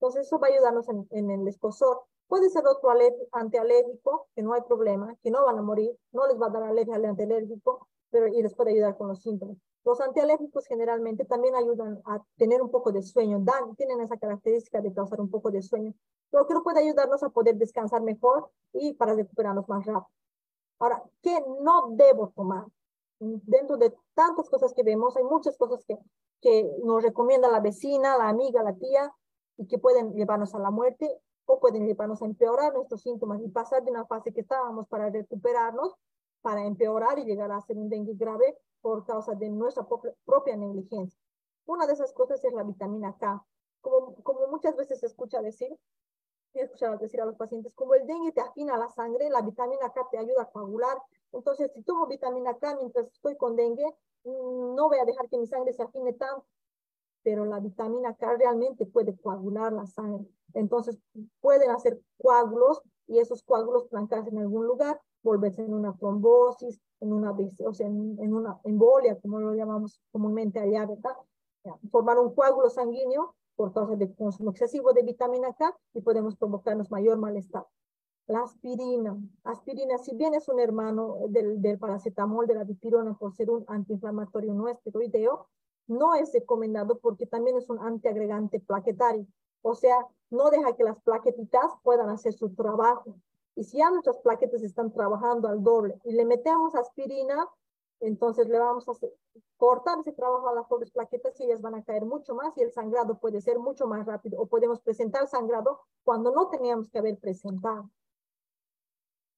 Entonces, eso va a ayudarnos en, en el escosor. Puede ser otro antialérgico, que no hay problema, que no van a morir, no les va a dar alergia al antialérgico, pero y les puede ayudar con los síntomas. Los antialérgicos generalmente también ayudan a tener un poco de sueño, dan, tienen esa característica de causar un poco de sueño, lo que puede ayudarnos a poder descansar mejor y para recuperarnos más rápido. Ahora, ¿qué no debo tomar? Dentro de tantas cosas que vemos, hay muchas cosas que, que nos recomienda la vecina, la amiga, la tía, y que pueden llevarnos a la muerte o pueden llevarnos a empeorar nuestros síntomas y pasar de una fase que estábamos para recuperarnos, para empeorar y llegar a ser un dengue grave por causa de nuestra propia negligencia. Una de esas cosas es la vitamina K. Como, como muchas veces se escucha decir, he escuchado decir a los pacientes, como el dengue te afina la sangre, la vitamina K te ayuda a coagular. Entonces, si tomo vitamina K mientras estoy con dengue, mm, no voy a dejar que mi sangre se afine tanto. Pero la vitamina K realmente puede coagular la sangre. Entonces, pueden hacer coágulos y esos coágulos trancarse en algún lugar, volverse en una trombosis, en una, o embolia, como lo llamamos comúnmente allá, ¿verdad? Formar un coágulo sanguíneo por causa del consumo excesivo de vitamina K y podemos provocarnos mayor malestar. La aspirina. Aspirina, si bien es un hermano del, del paracetamol, de la dipirona, por ser un antiinflamatorio no esteroideo, no es recomendado porque también es un antiagregante plaquetario. O sea, no deja que las plaquetitas puedan hacer su trabajo. Y si ya nuestras plaquetas están trabajando al doble y le metemos aspirina, entonces le vamos a cortar ese trabajo a las pobres plaquetas y ellas van a caer mucho más y el sangrado puede ser mucho más rápido o podemos presentar sangrado cuando no teníamos que haber presentado.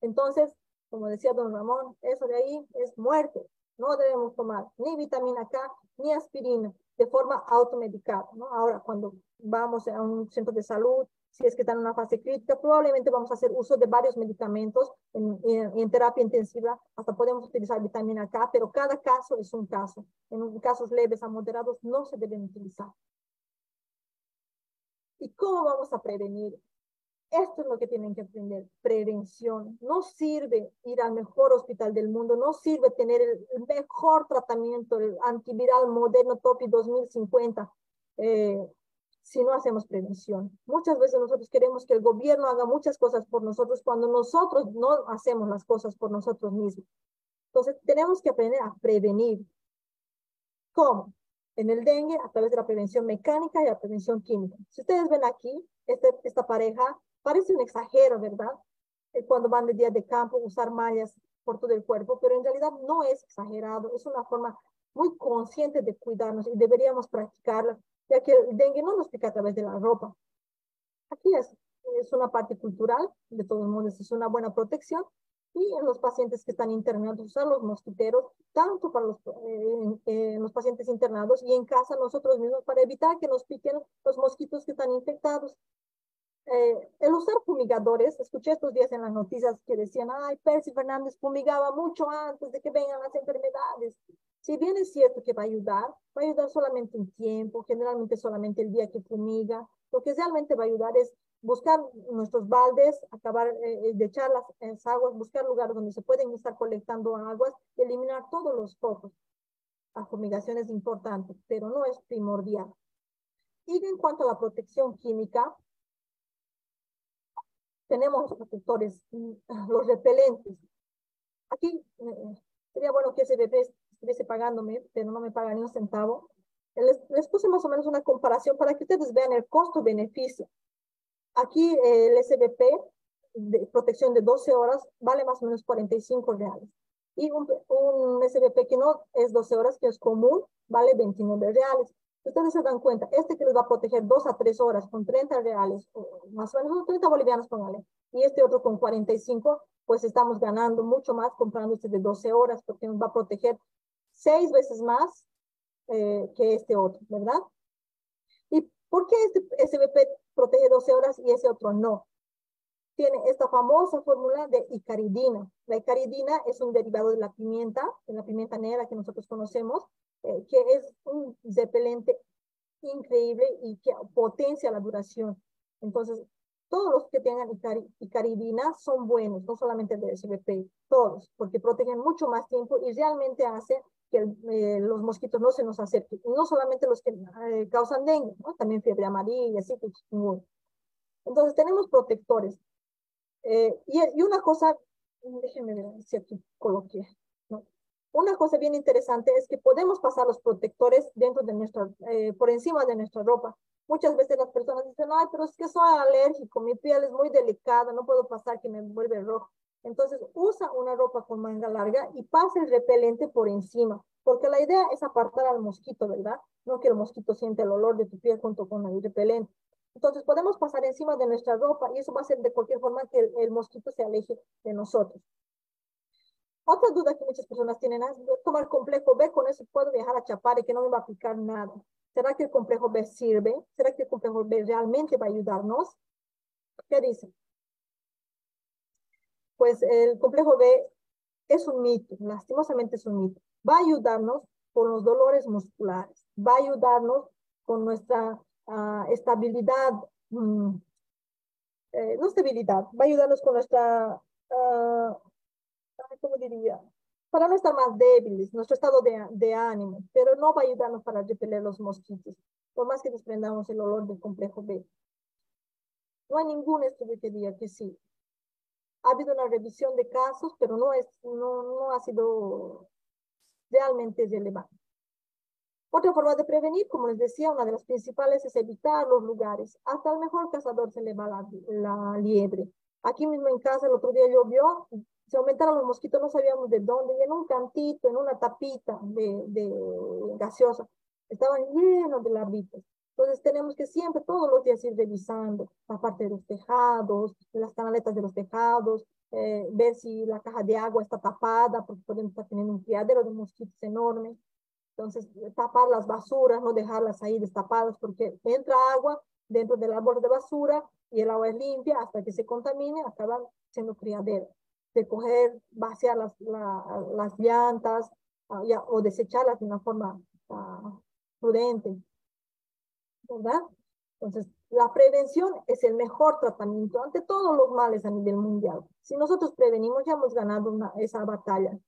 Entonces, como decía don Ramón, eso de ahí es muerte. No debemos tomar ni vitamina K ni aspirina de forma automedicada. ¿no? Ahora, cuando vamos a un centro de salud, si es que está en una fase crítica, probablemente vamos a hacer uso de varios medicamentos en, en, terapia intensiva, hasta podemos utilizar vitamina K, pero cada caso es un caso. En casos leves a moderados no se deben utilizar. ¿Y cómo vamos a prevenir? Esto es lo que tienen que aprender, prevención. No sirve ir al mejor hospital del mundo, no sirve tener el, mejor tratamiento, el antiviral moderno TOPI 2050, eh, si no hacemos prevención. Muchas veces nosotros queremos que el gobierno haga muchas cosas por nosotros cuando nosotros no hacemos las cosas por nosotros mismos. Entonces, tenemos que aprender a prevenir. ¿Cómo? En el dengue, a través de la prevención mecánica y la prevención química. Si ustedes ven aquí, este, esta pareja parece un exagero, ¿verdad? Eh, cuando van de día de campo, usar mallas por todo el cuerpo, pero en realidad no es exagerado, es una forma muy consciente de cuidarnos y deberíamos practicarla ya que el dengue no nos pica a través de la ropa. Aquí es, es una parte cultural, de todos modos es una buena protección, y en los pacientes que están internados, usar los mosquiteros, tanto para los, eh, los pacientes internados y en casa nosotros mismos para evitar que nos piquen los mosquitos que están infectados. Eh, el usar fumigadores, escuché estos días en las noticias que decían, ay, Percy Fernández fumigaba mucho antes de que vengan las enfermedades. Si bien es cierto que va a ayudar, va a ayudar solamente un tiempo, generalmente solamente el día que fumiga. Lo que realmente va a ayudar es buscar nuestros baldes, acabar eh, de echar las, aguas, buscar lugares donde se pueden estar colectando aguas eliminar todos los focos. La fumigación es importante, pero no es primordial. Y en cuanto a la protección química, tenemos los protectores, mm, los repelentes. Aquí eh, sería bueno que ese bebé estuviese pagándome, pero no me paga ni un centavo. Les, puse más o menos una comparación para que ustedes vean el costo-beneficio. Aquí eh, el SBP de protección de 12 horas vale más o menos 45 reales. Y un, un SBP que no es 12 horas, que es común, vale 29 reales. Ustedes se dan cuenta, este que les va a proteger 2 a 3 horas con 30 reales, más o menos 30 bolivianos, póngale, y este otro con 45, pues estamos ganando mucho más comprando este de 12 horas porque nos va a proteger seis veces más eh, que este otro, ¿verdad? ¿Y por qué este SBP protege 12 horas y ese otro no? Tiene esta famosa fórmula de icaridina. La icaridina es un derivado de la pimienta, de la pimienta negra que nosotros conocemos, eh, que es un repelente increíble y que potencia la duración. Entonces, todos los que tengan icaridina son buenos, no solamente de SBP, todos, porque protegen mucho más tiempo y realmente hacen que eh, los mosquitos no se nos acerquen. Y no solamente los que eh, causan dengue, también fiebre amarilla, así que Entonces tenemos protectores. Y, y, una cosa, déjenme ver si aquí coloqué. Una cosa bien interesante es que podemos pasar los protectores dentro de nuestra, eh, por encima de nuestra ropa. Muchas veces las personas dicen, ay, pero es que soy alérgico, mi piel es muy delicada, no puedo pasar que me vuelve rojo. Entonces usa una ropa con manga larga y pasa el repelente por encima, porque la idea es apartar al mosquito, ¿verdad? No que el mosquito siente el olor de tu piel junto con el repelente. Entonces podemos pasar encima de nuestra ropa y eso va a hacer de cualquier forma que el mosquito se aleje de nosotros. Otra duda que muchas personas tienen es, tomar complejo B, con eso puedo viajar a Chapar y que no me va a aplicar nada. ¿Será que el complejo B sirve? ¿Será que el complejo B realmente va a ayudarnos? ¿Qué dicen? Pues el complejo B es un mito, lastimosamente es un mito. Va a ayudarnos con los dolores musculares, va a ayudarnos con nuestra uh, estabilidad, um, eh, no estabilidad, va a ayudarnos con nuestra uh, ¿cómo diría? Para no estar más débiles, nuestro estado de, de ánimo, pero no va a ayudarnos para repeler los mosquitos, por más que desprendamos el olor del complejo B. No hay ningún estudio que diga que sí. Ha habido una revisión de casos, pero no, es, no, no ha sido realmente relevante. Otra forma de prevenir, como les decía, una de las principales es evitar los lugares. Hasta el mejor cazador se le va la, la liebre. Aquí mismo en casa el otro día llovió, se aumentaron los mosquitos, no sabíamos de dónde, y en un cantito, en una tapita de, de gaseosa, estaban llenos de larvitas. Entonces tenemos que siempre, todos los días, ir revisando la parte de los tejados, las canaletas de los tejados, eh, ver si la caja de agua está tapada, porque podemos estar teniendo un criadero de mosquitos enorme. Entonces, tapar las basuras, no dejarlas ahí destapadas, porque entra agua dentro del árbol de basura y el agua es limpia hasta que se contamine, acaban siendo criaderos de coger, vaciar las, las llantas ah, o desecharlas de una forma uh, prudente. ¿Verdad? Entonces, la prevención es el mejor tratamiento ante todos los males a nivel mundial. Si nosotros prevenimos, ya hemos ganado una, esa batalla.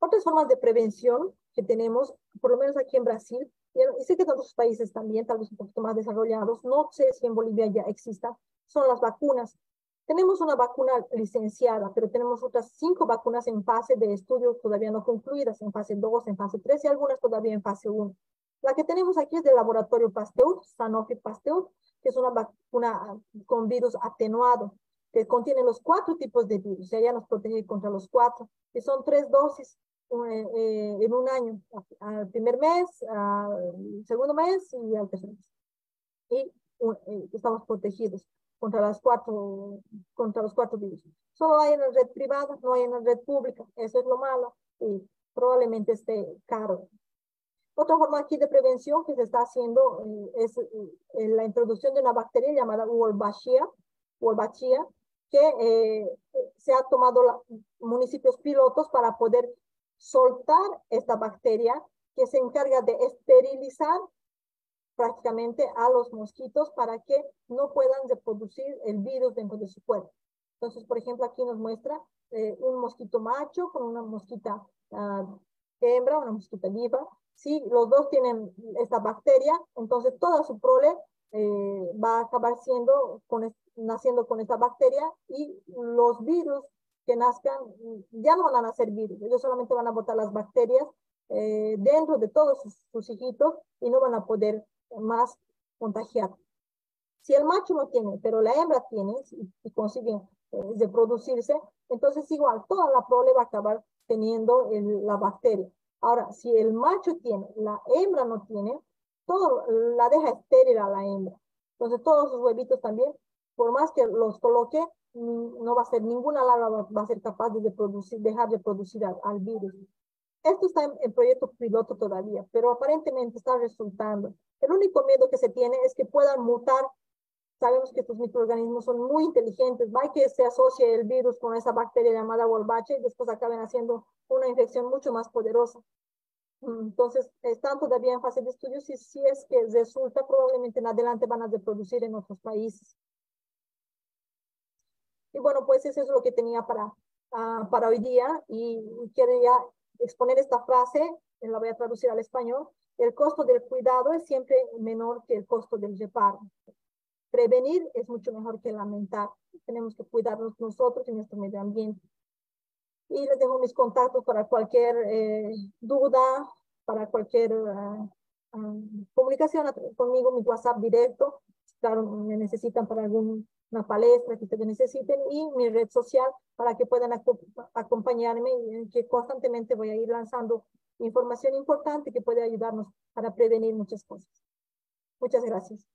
Otras formas de prevención que tenemos, por lo menos aquí en Brasil, y sé que en otros países también, tal vez un poquito más desarrollados, no sé si en Bolivia ya exista, son las vacunas. Tenemos una vacuna licenciada, pero tenemos otras cinco vacunas en fase de estudios todavía no concluidas, en fase 2, en fase 3 y algunas todavía en fase 1. La que tenemos aquí es del laboratorio Pasteur, Sanofi Pasteur, que es una vacuna con virus atenuado, que contiene los cuatro tipos de virus, y ya nos protege contra los cuatro, que son tres dosis en un año, al primer mes, al segundo mes y al tercer mes. Y eh, estamos protegidos contra, las cuatro, contra los cuatro virus. Solo hay en la red privada, no hay en la red pública. Eso es lo malo y probablemente esté caro. Otra forma aquí de prevención que se está haciendo es la introducción de una bacteria llamada Wolbachia, Wolbachia que se ha tomado municipios pilotos para poder soltar esta bacteria que se encarga de esterilizar prácticamente a los mosquitos para que no puedan reproducir el virus dentro de su cuerpo. Entonces, por ejemplo, aquí nos muestra eh, un mosquito macho con una mosquita uh, hembra, una mosquita viva. Si los dos tienen esta bacteria, entonces toda su prole eh, va a acabar siendo con, naciendo con esta bacteria y los virus que nazcan, ya no van a nacer virus, ellos solamente van a botar las bacterias eh, dentro de todos sus, hijitos y no van a poder más contagiar. Si el macho no tiene, pero la hembra tiene y, consiguen eh, reproducirse, entonces igual toda la prole va a acabar teniendo la bacteria. Ahora, si el macho tiene, la hembra no tiene, todo la deja estéril a la hembra. Entonces todos sus huevitos también, por más que los coloque, no va a ser ninguna larva va a ser capaz de producir, dejar de producir al, virus. Esto está en, proyecto piloto todavía, pero aparentemente está resultando. El único miedo que se tiene es que puedan mutar. Sabemos que estos microorganismos son muy inteligentes. Va que se asocie el virus con esa bacteria llamada Wolbachia y después acaben haciendo una infección mucho más poderosa. Entonces, están todavía en fase de estudios y si es que resulta, probablemente en adelante van a reproducir en otros países. Y bueno, pues eso es lo que tenía para, uh, para hoy día y, quería exponer esta frase, la voy a traducir al español, el costo del cuidado es siempre menor que el costo del reparo. prevenir es mucho mejor que lamentar. Tenemos que cuidarnos nosotros y nuestro medio ambiente. Y les dejo mis contactos para cualquier eh, duda, para cualquier uh, uh, comunicación conmigo, mi WhatsApp directo. Claro, me necesitan para alguna palestra que ustedes necesiten y mi red social para que puedan acompañarme y que constantemente voy a ir lanzando información importante que puede ayudarnos para prevenir muchas cosas. Muchas gracias.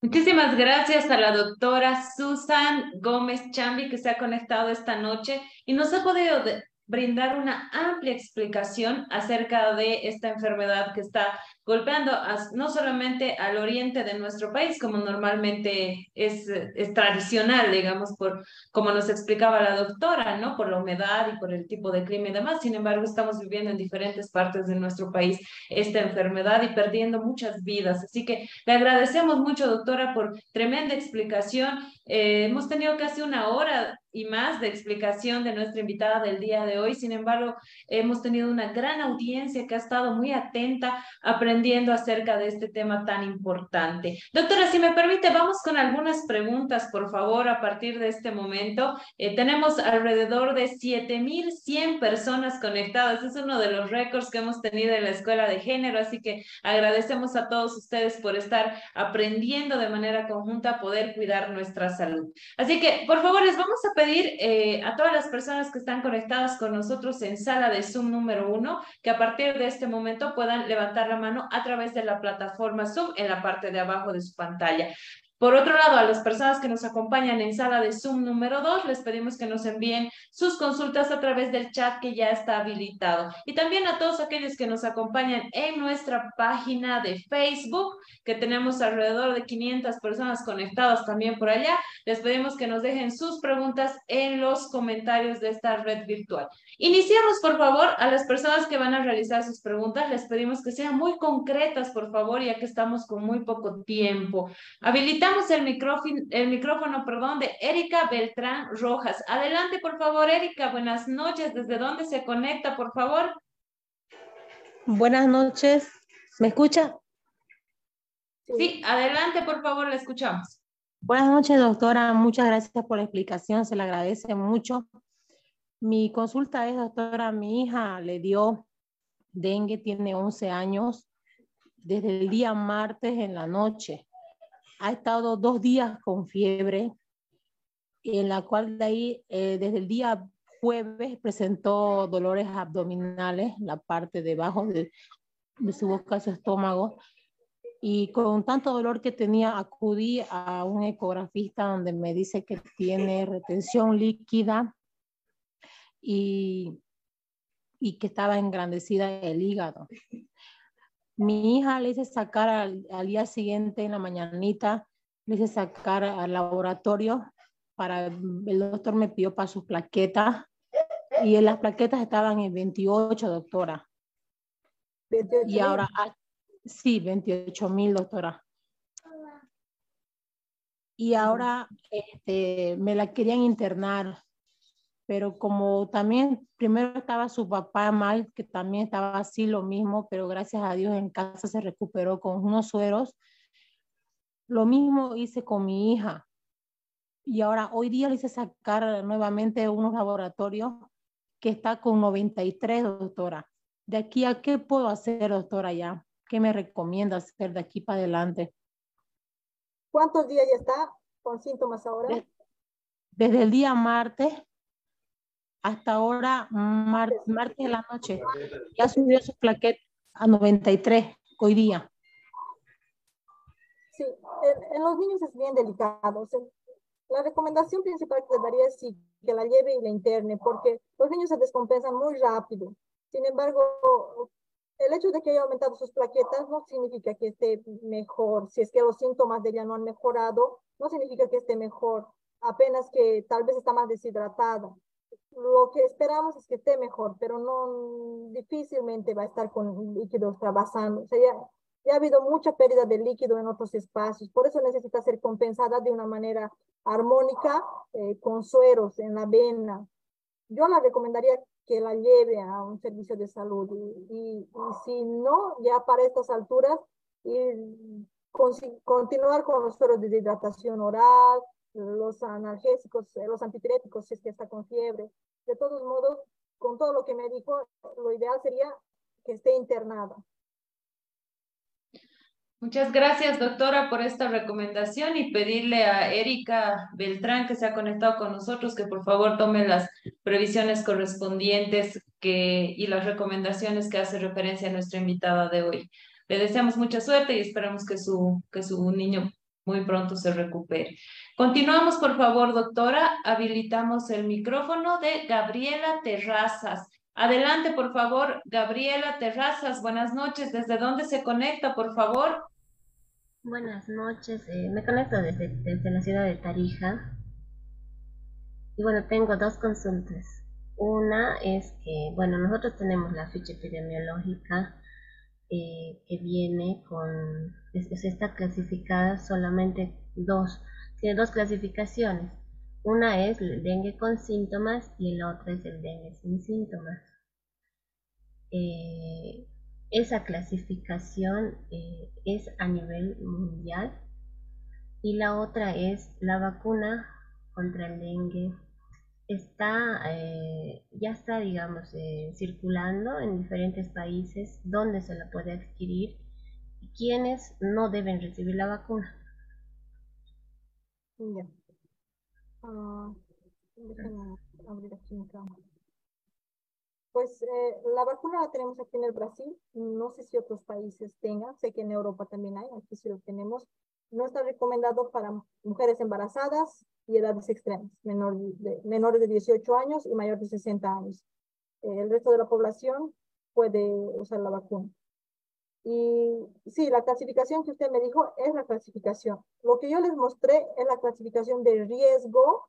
Muchísimas gracias a la doctora Susan Gómez Chambi que se ha conectado esta noche y nos ha podido brindar una amplia explicación acerca de esta enfermedad que está golpeando no solamente al oriente de nuestro país, como normalmente es, es, tradicional, digamos, por como nos explicaba la doctora, ¿no? Por la humedad y por el tipo de clima y demás. Sin embargo, estamos viviendo en diferentes partes de nuestro país esta enfermedad y perdiendo muchas vidas. Así que le agradecemos mucho, doctora, por tremenda explicación. Eh, hemos tenido casi una hora y más de explicación de nuestra invitada del día de hoy. Sin embargo, hemos tenido una gran audiencia que ha estado muy atenta, aprendiendo acerca de este tema tan importante. Doctora, si me permite, vamos con algunas preguntas, por favor, a partir de este momento. Eh, tenemos alrededor de 7.100 personas conectadas. Es uno de los récords que hemos tenido en la Escuela de Género, así que agradecemos a todos ustedes por estar aprendiendo de manera conjunta a poder cuidar nuestra salud. Así que, por favor, les vamos a pedir eh, a todas las personas que están conectadas con nosotros en sala de Zoom número uno, que a partir de este momento puedan levantar la mano a través de la plataforma Zoom en la parte de abajo de su pantalla. Por otro lado, a las personas que nos acompañan en sala de Zoom número 2, les pedimos que nos envíen sus consultas a través del chat que ya está habilitado. Y también a todos aquellos que nos acompañan en nuestra página de Facebook, que tenemos alrededor de 500 personas conectadas también por allá, les pedimos que nos dejen sus preguntas en los comentarios de esta red virtual. Iniciamos, por favor, a las personas que van a realizar sus preguntas, les pedimos que sean muy concretas, por favor, ya que estamos con muy poco tiempo. Habilitamos el micrófono, el micrófono, perdón, de Erika Beltrán Rojas. Adelante, por favor, Erika. Buenas noches. ¿Desde dónde se conecta, por favor? Buenas noches. ¿Me escucha? Sí, adelante, por favor, la escuchamos. Buenas noches, doctora. Muchas gracias por la explicación. Se le agradece mucho. Mi consulta es, doctora, mi hija le dio dengue, tiene 11 años, desde el día martes en la noche. Ha estado dos días con fiebre, en la cual de ahí, eh, desde el día jueves, presentó dolores abdominales, la parte debajo de, de su boca, su estómago. Y con tanto dolor que tenía, acudí a un ecografista donde me dice que tiene retención líquida y, y que estaba engrandecida el hígado. Mi hija le hice sacar al, día siguiente, en la mañanita, le hice sacar al laboratorio para, el doctor me pidió para sus plaquetas y las plaquetas estaban en 28, doctora. y ahora, ah, sí, 28 mil, doctora. Y ahora este, me la querían internar pero como también primero estaba su papá mal, que también estaba así lo mismo, pero gracias a Dios en casa se recuperó con unos sueros. Lo mismo hice con mi hija. Y ahora hoy día le hice sacar nuevamente unos laboratorios que está con 93, doctora. ¿De aquí a qué puedo hacer, doctora, ya? ¿Qué me recomienda hacer de aquí para adelante? ¿Cuántos días ya está con síntomas ahora? Desde el día martes hasta ahora, martes de la noche, ya subió su plaqueta a 93 hoy día. Sí, en, los niños es bien delicado. la recomendación principal que le daría es que la lleve y la interne, porque los niños se descompensan muy rápido. Sin embargo, el hecho de que haya aumentado sus plaquetas no significa que esté mejor. Si es que los síntomas de ella no han mejorado, no significa que esté mejor. Apenas que tal vez está más deshidratada lo que esperamos es que esté mejor, pero no difícilmente va a estar con líquidos trabajando. O sea, ya, ya, ha habido mucha pérdida de líquido en otros espacios, por eso necesita ser compensada de una manera armónica eh, con sueros en la vena. Yo la recomendaría que la lleve a un servicio de salud y, y, si no, ya para estas alturas, ir continuar con los sueros de hidratación oral, los analgésicos, eh, los antipiréticos si es que está con fiebre. De todos modos, con todo lo que me dijo, lo ideal sería que esté internada. Muchas gracias, doctora, por esta recomendación y pedirle a Erika Beltrán, que se ha conectado con nosotros, que por favor tome las previsiones correspondientes que, y las recomendaciones que hace referencia a nuestra invitada de hoy. Le deseamos mucha suerte y esperamos que su, que su niño muy pronto se recupere. Continuamos, por favor, doctora. Habilitamos el micrófono de Gabriela Terrazas. Adelante, por favor, Gabriela Terrazas. Buenas noches. ¿Desde dónde se conecta, por favor? Buenas noches. Eh, me conecto desde, desde la ciudad de Tarija. Y bueno, tengo dos consultas. Una es que, bueno, nosotros tenemos la ficha epidemiológica eh, que viene con, es, está clasificada solamente dos, tiene dos clasificaciones. Una es el dengue con síntomas y la otra es el dengue sin síntomas. Eh, esa clasificación eh, es a nivel mundial y la otra es la vacuna contra el dengue está, eh, ya está, digamos, eh, circulando en diferentes países donde se la puede adquirir y quienes no deben recibir la vacuna. Ah, pues eh, la vacuna la tenemos aquí en el Brasil, no sé si otros países tengan, sé que en Europa también hay, aquí sí lo tenemos. No está recomendado para mujeres embarazadas, y edades extremas, menor de, menores de 18 años y mayores de 60 años. Eh, el resto de la población puede usar la vacuna. Y sí, la clasificación que usted me dijo es la clasificación. Lo que yo les mostré es la clasificación de riesgo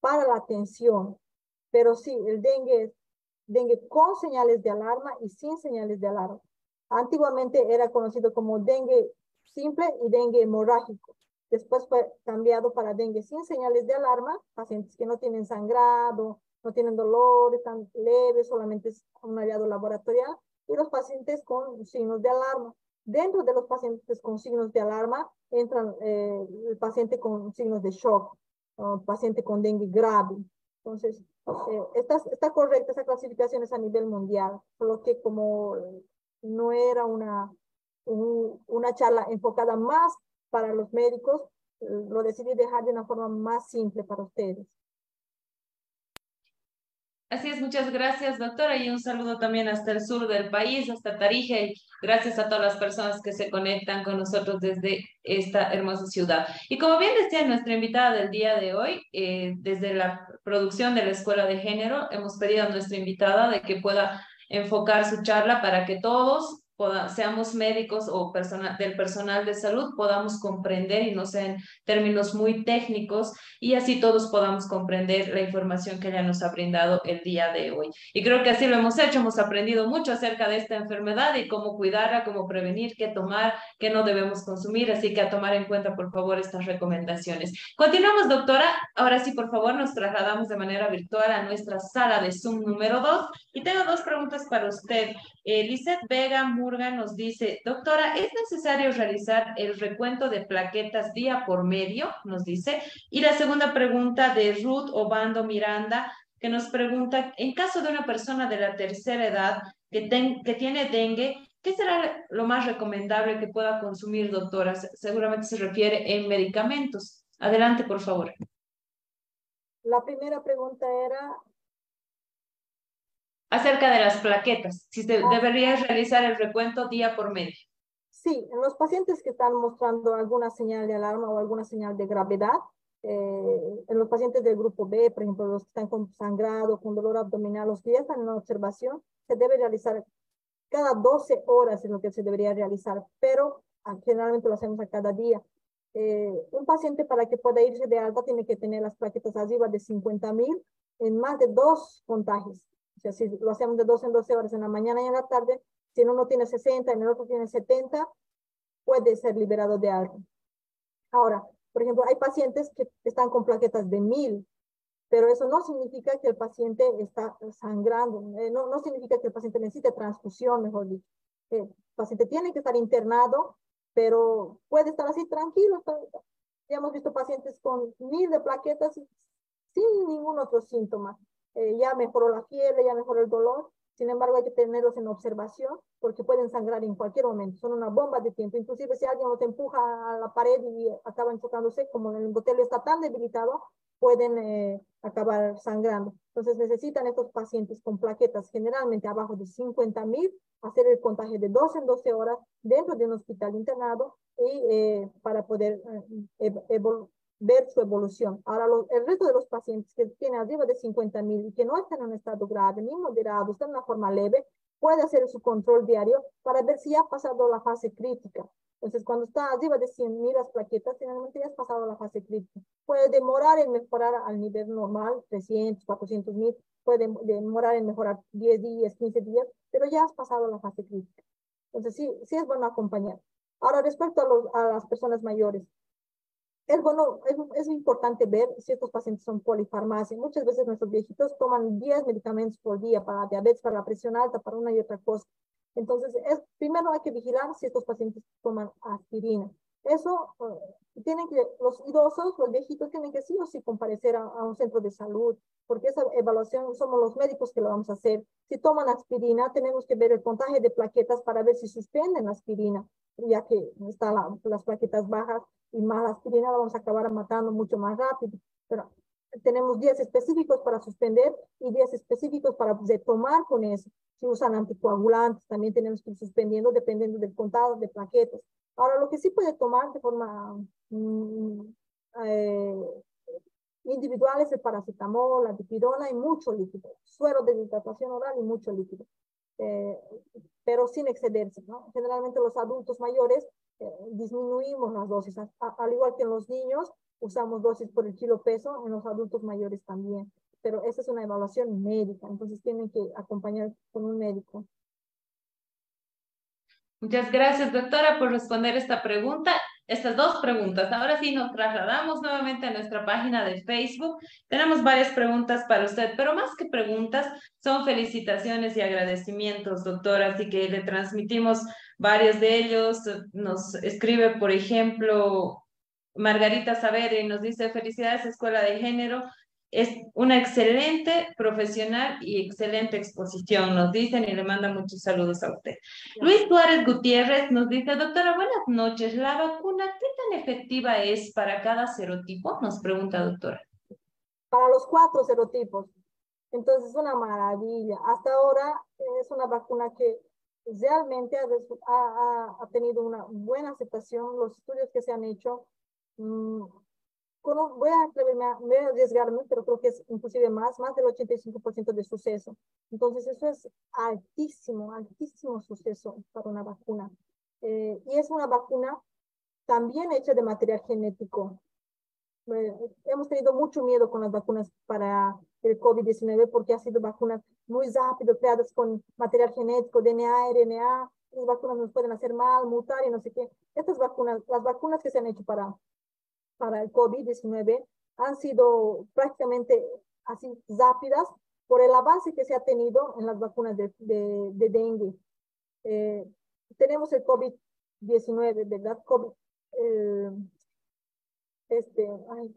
para la atención. Pero sí, el dengue dengue con señales de alarma y sin señales de alarma. Antiguamente era conocido como dengue simple y dengue hemorrágico. Después fue cambiado para dengue sin señales de alarma, pacientes que no tienen sangrado, no tienen dolor, están leves, solamente es un hallado laboratorial, y los pacientes con signos de alarma. Dentro de los pacientes con signos de alarma entran eh, el paciente con signos de shock, paciente con dengue grave. Entonces, eh, está, está correcta esa clasificación es a nivel mundial, solo que como no era una, una charla enfocada más para los médicos, eh, lo decidí dejar de una forma más simple para ustedes. Así es, muchas gracias, doctora, y un saludo también hasta el sur del país, hasta Tarija, y gracias a todas las personas que se conectan con nosotros desde esta hermosa ciudad. Y como bien decía nuestra invitada del día de hoy, eh, desde la producción de la Escuela de Género, hemos pedido a nuestra invitada de que pueda enfocar su charla para que todos seamos médicos o persona, del personal de salud, podamos comprender y no sean términos muy técnicos y así todos podamos comprender la información que ella nos ha brindado el día de hoy. Y creo que así lo hemos hecho, hemos aprendido mucho acerca de esta enfermedad y cómo cuidarla, cómo prevenir, qué tomar, qué no debemos consumir, así que a tomar en cuenta, por favor, estas recomendaciones. Continuamos, doctora. Ahora sí, por favor, nos trasladamos de manera virtual a nuestra sala de Zoom número 2 y tengo dos preguntas para usted. Eh, Vega Murga nos dice, doctora, ¿es necesario realizar el recuento de plaquetas día por medio? Nos dice. Y la segunda pregunta de Ruth Obando Miranda, que nos pregunta, en caso de una persona de la tercera edad que, que tiene dengue, ¿qué será lo más recomendable que pueda consumir, doctora? Seguramente se refiere en medicamentos. Adelante, por favor. La primera pregunta era acerca de las plaquetas, si se, debería realizar el recuento día por medio. Sí, en los pacientes que están mostrando alguna señal de alarma o alguna señal de gravedad, eh, en los pacientes del grupo B, por ejemplo, los que están con sangrado, con dolor abdominal, los que ya están en observación, se debe realizar cada 12 horas es lo que se debería realizar, pero ah, generalmente lo hacemos a cada día. Eh, un paciente para que pueda irse de alta tiene que tener las plaquetas arriba de 50 mil en más de dos contagios. O sea, si lo hacemos de 12 en 12 horas en la mañana y en la tarde, si uno tiene 60 y el otro tiene 70, puede ser liberado de algo. Ahora, por ejemplo, hay pacientes que están con plaquetas de 1000, pero eso no significa que el paciente está sangrando, eh, no, no significa que el paciente necesite transfusión, mejor dicho. El paciente tiene que estar internado pero puede estar así tranquilo. Ya hemos visto pacientes con mil de plaquetas sin ningún otro síntoma. Eh, ya mejoró la fiebre, ya mejoró el dolor. Sin embargo, hay que tenerlos en observación porque pueden sangrar en cualquier momento. Son una bomba de tiempo. Inclusive si alguien los empuja a la pared y acaban chocándose, como el endotelio está tan debilitado, pueden eh, acabar sangrando. Entonces necesitan estos pacientes con plaquetas generalmente abajo de 50 mil hacer el contagio de 12 en 12 horas dentro de un hospital internado y eh, para poder eh, ver su evolución. Ahora, el resto de los pacientes que tienen arriba de 50 mil y que no están en un estado grave ni moderado, están en una forma leve, puede hacer su control diario para ver si ha pasado la fase crítica. Entonces, cuando está arriba de 100 mil las plaquetas, generalmente ya has pasado la fase crítica. Puede demorar en mejorar al nivel normal, 300, 400 mil, puede demorar en mejorar 10 días, 15 días, pero ya has pasado la fase crítica. Entonces, sí, sí es bueno acompañar. Ahora, respecto a, los, a las personas mayores, es bueno, es, es, importante ver si estos pacientes son polifarmacia. Muchas veces nuestros viejitos toman 10 medicamentos por día para diabetes, para la presión alta, para una y otra cosa. Entonces, es, primero hay que vigilar si estos pacientes toman aspirina. Eso uh, tienen que, los idosos, los viejitos tienen que sí o sí comparecer a, a, un centro de salud, porque esa evaluación somos los médicos que lo vamos a hacer. Si toman aspirina, tenemos que ver el puntaje de plaquetas para ver si suspenden la aspirina, ya que están la, las plaquetas bajas y más aspirina la vamos a acabar matando mucho más rápido. Pero tenemos días específicos para suspender y días específicos para tomar con eso. Si usan anticoagulantes, también tenemos que ir suspendiendo dependiendo del contado de plaquetas. Ahora, lo que sí puede tomar de forma mm, eh, individual es el paracetamol, la dipirona y mucho líquido, suero de hidratación oral y mucho líquido, eh, pero sin excederse. ¿no? Generalmente los adultos mayores eh, disminuimos las dosis, al igual que en los niños, usamos dosis por el kilo peso, en los adultos mayores también pero esa es una evaluación médica, entonces tienen que acompañar con un médico. Muchas gracias, doctora, por responder esta pregunta, estas dos preguntas. Ahora sí nos trasladamos nuevamente a nuestra página de Facebook. Tenemos varias preguntas para usted, pero más que preguntas, son felicitaciones y agradecimientos, doctora, así que le transmitimos varios de ellos. Nos escribe, por ejemplo, Margarita Saber y nos dice, felicidades Escuela de Género, es una excelente profesional y excelente exposición, nos dicen y le manda muchos saludos a usted. Luis Suárez Gutiérrez nos dice, doctora, buenas noches, ¿la vacuna qué tan efectiva es para cada serotipo? Nos pregunta doctora. Para los cuatro serotipos. Entonces es una maravilla. Hasta ahora es una vacuna que realmente ha, ha, tenido una buena aceptación. Los estudios que se han hecho mm, voy a atreverme a, voy a arriesgarme, pero creo que es inclusive más, más del 85% de suceso. Entonces eso es altísimo, altísimo suceso para una vacuna. Eh, y es una vacuna también hecha de material genético. Eh, hemos tenido mucho miedo con las vacunas para el COVID-19 porque ha sido vacunas muy rápido, creadas con material genético, DNA, RNA. Las vacunas nos pueden hacer mal, mutar y no sé qué. Estas vacunas, las vacunas que se han hecho para para el COVID-19 han sido prácticamente así rápidas por el avance que se ha tenido en las vacunas de, de, dengue. Eh, tenemos el COVID-19, ¿verdad? COVID, eh, este, ay,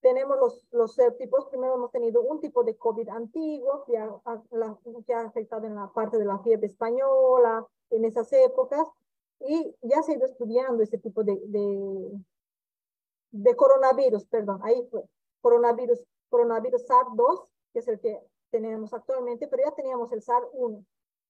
tenemos los, los tipos, primero hemos tenido un tipo de COVID antiguo que ha, que ha afectado en la parte de la fiebre española, en esas épocas, y ya se ha ido estudiando ese tipo de, de, de coronavirus, perdón, ahí fue, coronavirus, coronavirus SARS-2, que es el que tenemos actualmente, pero ya teníamos el SARS-1.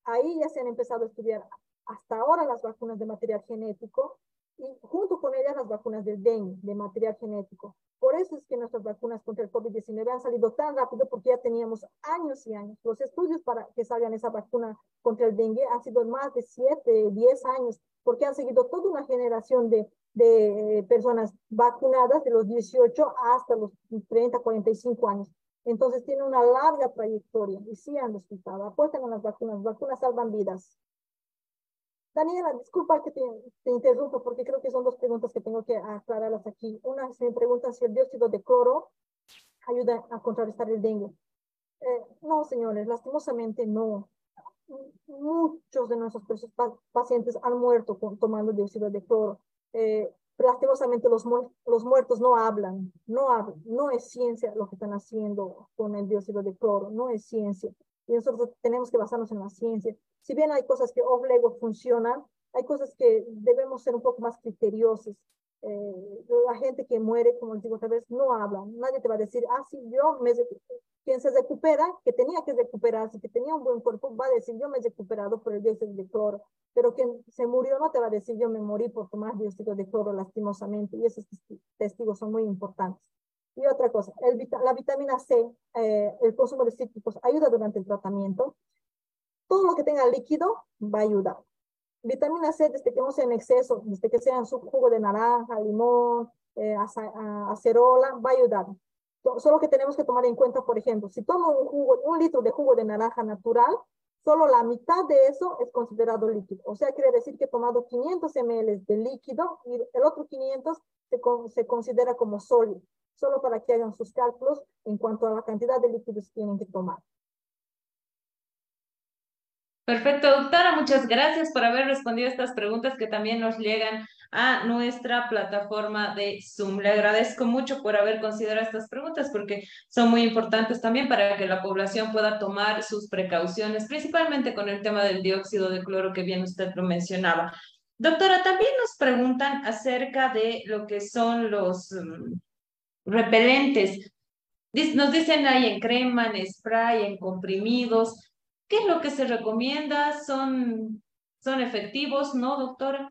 Ahí ya se han empezado a estudiar hasta ahora las vacunas de material genético y junto con ellas las vacunas del dengue, de material genético. Por eso es que nuestras vacunas contra el COVID-19 han salido tan rápido porque ya teníamos años y años. Los estudios para que salgan esa vacuna contra el dengue han sido más de 7, 10 años porque han seguido toda una generación de, de personas vacunadas de los 18 hasta los 30, 45 años. Entonces tiene una larga trayectoria y sí han resultado. Apuestan a las vacunas, las vacunas salvan vidas. Daniela, disculpa que te, te, interrumpo porque creo que son dos preguntas que tengo que aclararlas aquí. Una se me pregunta si el dióxido de cloro ayuda a contrarrestar el dengue. Eh, no, señores, lastimosamente no. Muchos de nuestros pacientes han muerto con, tomando dióxido de cloro. Eh, lastimosamente los, los muertos no hablan, no hablan, no es ciencia lo que están haciendo con el dióxido de cloro, no es ciencia. Y nosotros tenemos que basarnos en la ciencia. Si bien hay cosas que off funcionan, hay cosas que debemos ser un poco más criteriosos. Eh, la gente que muere, como digo otra vez, no habla. Nadie te va a decir, ah, sí, yo me... Quien se recupera, que tenía que recuperarse, que tenía un buen cuerpo, va a decir, yo me he recuperado por el dióxido de cloro. Pero quien se murió no te va a decir, yo me morí por tomar dióxido de cloro lastimosamente. Y esos testigos son muy importantes. Y otra cosa, el, la vitamina C, eh, el consumo de cítricos ayuda durante el tratamiento. Todo lo que tenga líquido va a ayudar. Vitamina C, desde que no sea en exceso, desde que sea en su jugo de naranja, limón, eh, acerola, va a ayudar. Solo que tenemos que tomar en cuenta, por ejemplo, si tomo un, jugo, un litro de jugo de naranja natural, solo la mitad de eso es considerado líquido. O sea, quiere decir que he tomado 500 ml de líquido y el otro 500 se, se considera como sólido, solo para que hagan sus cálculos en cuanto a la cantidad de líquidos que tienen que tomar. Perfecto, doctora, muchas gracias por haber respondido a estas preguntas que también nos llegan a nuestra plataforma de Zoom. Le agradezco mucho por haber considerado estas preguntas porque son muy importantes también para que la población pueda tomar sus precauciones, principalmente con el tema del dióxido de cloro que bien usted lo mencionaba. Doctora, también nos preguntan acerca de lo que son los mm, repelentes. Nos dicen ahí en crema, en spray, en comprimidos. ¿Qué es lo que se recomienda? ¿Son, son efectivos? ¿No, doctora?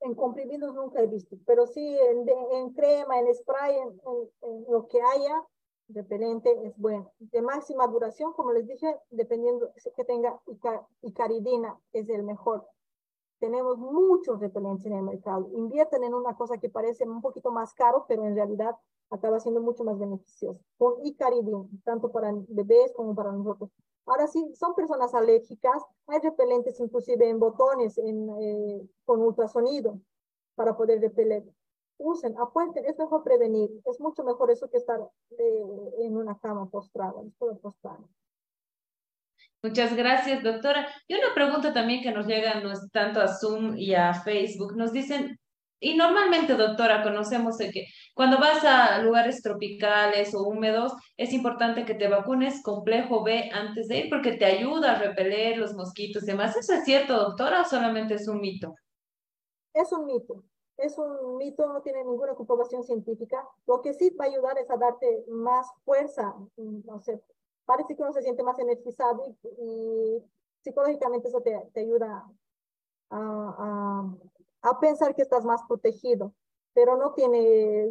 En comprimidos nunca he visto, pero sí en, en crema, en spray, en, lo que haya, repelente es bueno. De máxima duración, como les dije, dependiendo que tenga icaridina, es el mejor. Tenemos muchos repelentes en el mercado. Invierten en una cosa que parece un poquito más caro, pero en realidad acaba siendo mucho más beneficioso. Con icaridina, tanto para bebés como para nosotros. Ahora sí, son personas alérgicas, hay repelentes inclusive en botones en, eh, con ultrasonido para poder repeler. Usen, apuenten, es mejor prevenir, es mucho mejor eso que estar eh, en una cama postrada, postrada. Muchas gracias, doctora. Y una pregunta también que nos llega no es tanto a Zoom y a Facebook. Nos dicen, y normalmente, doctora, conocemos que cuando vas a lugares tropicales o húmedos, es importante que te vacunes complejo B antes de ir porque te ayuda a repeler los mosquitos y demás. ¿Eso es cierto, doctora, o solamente es un mito? Es un mito. Es un mito, no tiene ninguna comprobación científica. Lo que sí va a ayudar es a darte más fuerza. No sé, parece que uno se siente más energizado y, psicológicamente eso te, te ayuda a pensar que estás más protegido, pero no tiene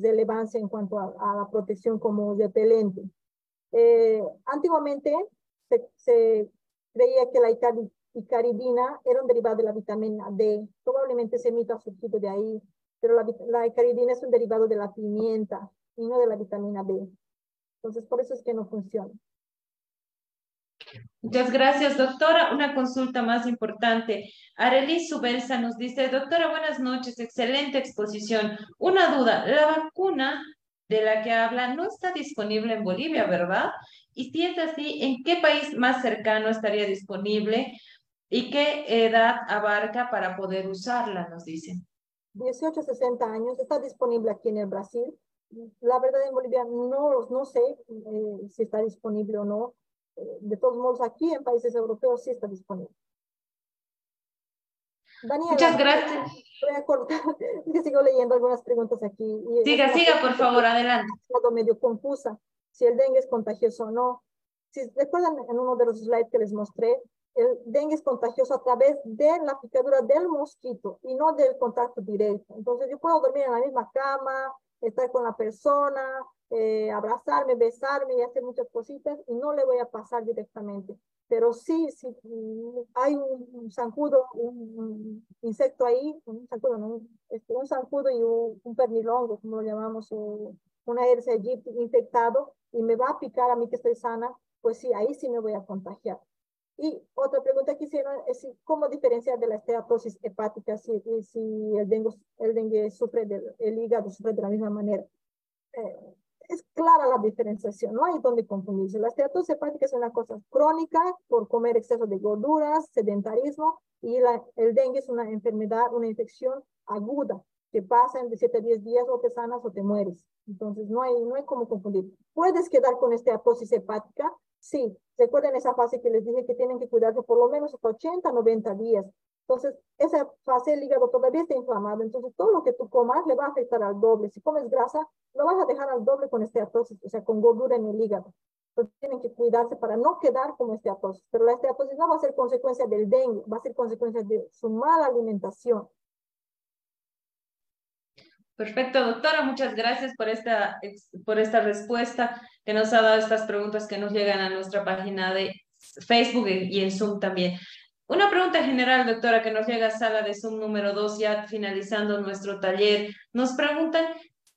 relevancia en cuanto a, la protección como repelente. Eh, antiguamente se, creía que la icaridina era un derivado de la vitamina D. Probablemente ese mito ha surgido de ahí, pero la, la icaridina es un derivado de la pimienta y no de la vitamina D. Entonces, por eso es que no funciona. Muchas gracias, doctora. Una consulta más importante. Arelis Subelsa nos dice, doctora, buenas noches, excelente exposición. Una duda, la vacuna de la que habla no está disponible en Bolivia, ¿verdad? Y si es así, ¿en qué país más cercano estaría disponible y qué edad abarca para poder usarla, nos dicen? 18 60 años, está disponible aquí en el Brasil. La verdad en Bolivia no, no sé eh, si está disponible o no de todos modos, aquí en países europeos sí está disponible. Muchas gracias. Voy a cortar, que sigo leyendo algunas preguntas aquí. siga, siga, por favor, adelante. medio confusa, si el dengue es contagioso o no. Si recuerdan en uno de los slides que les mostré, el dengue es contagioso a través de la picadura del mosquito y no del contacto directo. Entonces yo puedo dormir en la misma cama, estar con la persona, eh, abrazarme, besarme y hacer muchas cositas y no le voy a pasar directamente. Pero sí, si hay un, zancudo, un, insecto ahí, un zancudo, ¿no? Este, un zancudo y un, pernilongo, como lo llamamos, una hercia infectado y me va a picar a mí que estoy sana, pues sí, ahí sí me voy a contagiar. Y otra pregunta que hicieron es cómo diferenciar de la esteatosis hepática si, si el, dengue, el dengue sufre del el hígado, sufre de la misma manera. Eh, es clara la diferenciación, no hay donde confundirse. La esteatosis hepática es una cosa crónica por comer exceso de gorduras, sedentarismo, y la, el dengue es una enfermedad, una infección aguda que pasa en de 7 a 10 días o te sanas o te mueres. Entonces no hay, no hay cómo confundir. ¿Puedes quedar con esteatosis hepática? Sí. Recuerden esa fase que les dije que tienen que cuidarse por lo menos hasta 80, 90 días. Entonces, esa fase del hígado todavía está inflamado. Entonces, todo lo que tú comas le va a afectar al doble. Si comes grasa, lo vas a dejar al doble con esteatosis, o sea, con gordura en el hígado. Entonces, tienen que cuidarse para no quedar como esteatosis. Pero la esteatosis no va a ser consecuencia del dengue, va a ser consecuencia de su mala alimentación. Perfecto, doctora. Muchas gracias por esta, por esta respuesta que nos ha dado estas preguntas que nos llegan a nuestra página de Facebook y en Zoom también. Una pregunta general, doctora, que nos llega a sala de Zoom número 2, ya finalizando nuestro taller. Nos preguntan,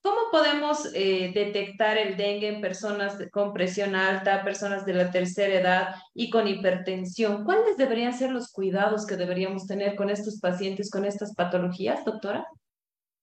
¿cómo podemos eh, detectar el dengue en personas con presión alta, personas de la tercera edad y con hipertensión? ¿Cuáles deberían ser los cuidados que deberíamos tener con estos pacientes con estas patologías, doctora?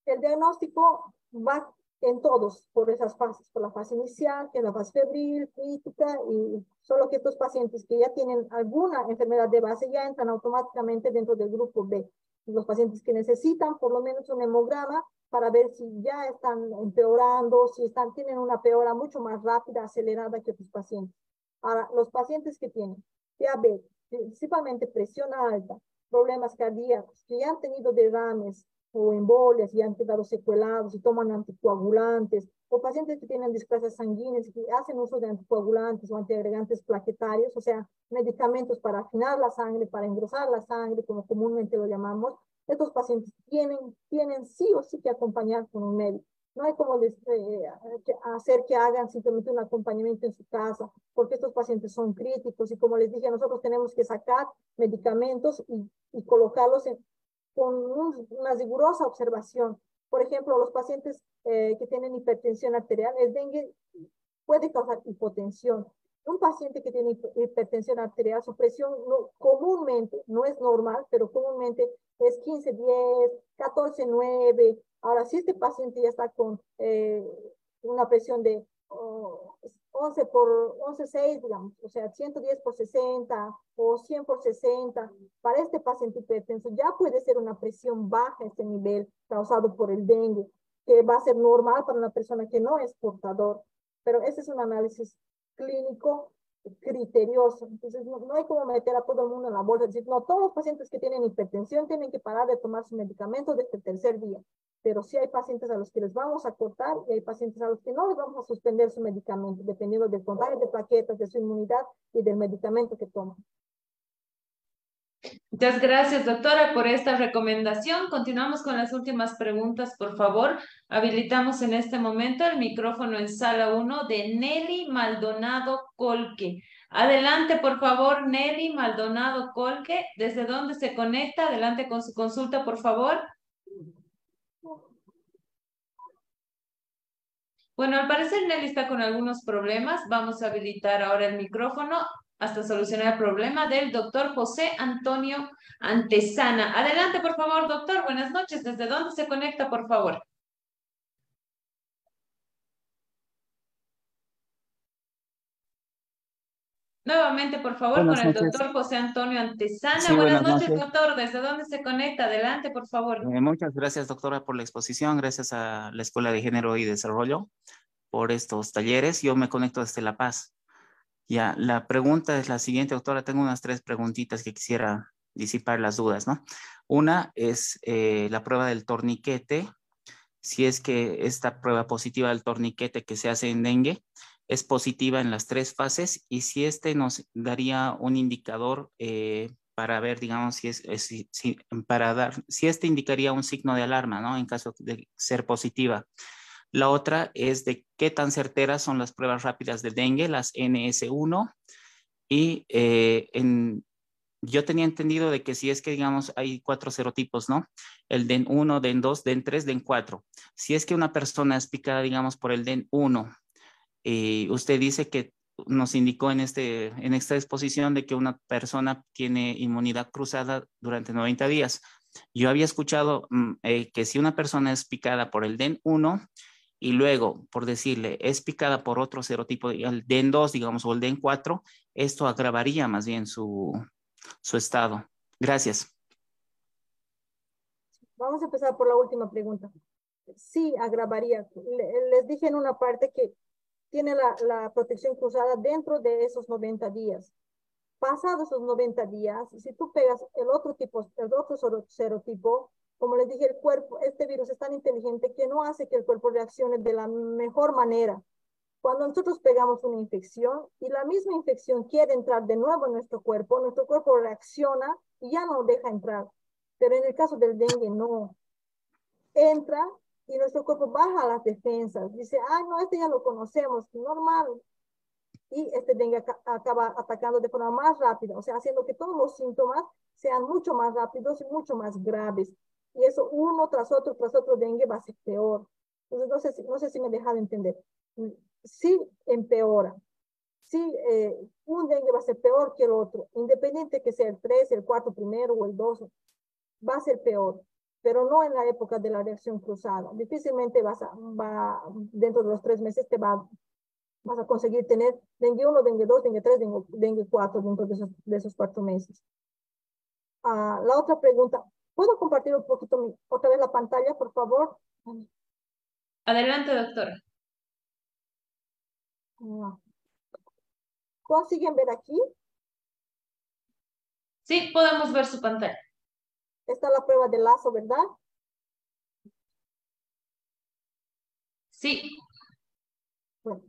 El diagnóstico va en todos por esas fases, por la fase inicial, que es la fase febril, crítica, y solo que estos pacientes que ya tienen alguna enfermedad de base ya entran automáticamente dentro del grupo B. Los pacientes que necesitan por lo menos un hemograma para ver si ya están empeorando, si están, tienen una peora mucho más rápida, acelerada que otros pacientes. Ahora, los pacientes que tienen diabetes, principalmente presión alta, problemas cardíacos, que ya han tenido derrames, o embolias y han quedado secuelados y toman anticoagulantes, o pacientes que tienen displasias sanguíneas y que hacen uso de anticoagulantes o antiagregantes plaquetarios, o sea, medicamentos para afinar la sangre, para engrosar la sangre, como comúnmente lo llamamos, estos pacientes tienen, tienen sí o sí que acompañar con un médico. No hay como eh, hacer que hagan simplemente un acompañamiento en su casa, porque estos pacientes son críticos y como les dije, nosotros tenemos que sacar medicamentos y, y colocarlos en, con una rigurosa observación. Por ejemplo, los pacientes eh, que tienen hipertensión arterial, el dengue puede causar hipotensión. Un paciente que tiene hipertensión arterial, su presión comúnmente, no es normal, pero comúnmente es 15, 10, 14, 9. Ahora, si este paciente ya está con eh, una presión de 11 por 11, 6, digamos, o sea, 110 por 60 o 100 por 60, para este paciente hipertenso ya puede ser una presión baja este nivel causado por el dengue, que va a ser normal para una persona que no es portador, pero ese es un análisis clínico criterioso, entonces no, no hay como meter a todo el mundo en la bolsa, decir, no, todos los pacientes que tienen hipertensión tienen que parar de tomar su medicamento desde el tercer día, pero sí hay pacientes a los que les vamos a cortar y hay pacientes a los que no les vamos a suspender su medicamento, dependiendo del contagio de plaquetas, de su inmunidad y del medicamento que toman. Muchas gracias, doctora, por esta recomendación. Continuamos con las últimas preguntas, por favor. Habilitamos en este momento el micrófono en sala 1 de Nelly Maldonado Colque. Adelante, por favor, Nelly Maldonado Colque. ¿Desde dónde se conecta? Adelante con su consulta, por favor. Bueno, al parecer Nelly está con algunos problemas. Vamos a habilitar ahora el micrófono hasta solucionar el problema del doctor José Antonio Antesana. Adelante, por favor, doctor. Buenas noches. ¿Desde dónde se conecta, por favor? Nuevamente, por favor, con el doctor José Antonio Antesana. buenas, noches, doctor. ¿Desde dónde se conecta? Adelante, por favor. Eh, muchas gracias, doctora, por la exposición. Gracias a la Escuela de Género y Desarrollo por estos talleres. Yo me conecto desde La Paz. Ya, la pregunta es la siguiente, doctora. Tengo unas tres preguntitas que quisiera disipar las dudas, ¿no? Una es eh, la prueba del torniquete. Si es que esta prueba positiva del torniquete que se hace en dengue, es positiva en las tres fases y si este nos daría un indicador eh, para ver, digamos, si es, para dar, si este indicaría un signo de alarma, ¿no? En caso de ser positiva. La otra es de qué tan certeras son las pruebas rápidas de dengue, las NS1. Y eh, en, yo tenía entendido de que si es que, digamos, hay cuatro serotipos, ¿no? El DEN1, DEN2, DEN3, DEN4. Si es que una persona es picada, digamos, por el DEN1 eh, usted dice que nos indicó en, este, en esta exposición de que una persona tiene inmunidad cruzada durante 90 días. Yo había escuchado mm, eh, que si una persona es picada por el DEN1 y luego, por decirle, es picada por otro serotipo, el DEN2, digamos, o el DEN4, esto agravaría más bien su, su estado. Gracias. Vamos a empezar por la última pregunta. Sí, agravaría. Les dije en una parte que tiene la, protección cruzada dentro de esos 90 días. Pasados esos 90 días, si tú pegas el otro tipo, el otro serotipo, como les dije, el cuerpo, este virus es tan inteligente que no hace que el cuerpo reaccione de la mejor manera. Cuando nosotros pegamos una infección y la misma infección quiere entrar de nuevo en nuestro cuerpo, nuestro cuerpo reacciona y ya no deja entrar. Pero en el caso del dengue, no. Entra y nuestro cuerpo baja las defensas. Dice, ah, no, este ya lo conocemos, normal. Y este dengue acaba atacando de forma más rápida, o sea, haciendo que todos los síntomas sean mucho más rápidos y mucho más graves y eso uno tras otro, tras otro dengue va a ser peor. Entonces, no sé si, no sé si me dejado entender. Sí empeora. Sí, eh, un dengue va a ser peor que el otro, independiente que sea el 3, el 4 primero o el 2, va a ser peor, pero no en la época de la reacción cruzada. Difícilmente vas a, va, dentro de los tres meses te va, vas a conseguir tener dengue 1, dengue 2, dengue 3, dengue, dengue 4 dentro de esos, de esos cuatro meses. Ah, la otra pregunta, ¿Puedo compartir un poquito otra vez la pantalla, por favor? Adelante, doctora. Ah. ¿Consiguen ver aquí? Sí, podemos ver su pantalla. Esta es la prueba de lazo, ¿verdad? Sí. Bueno,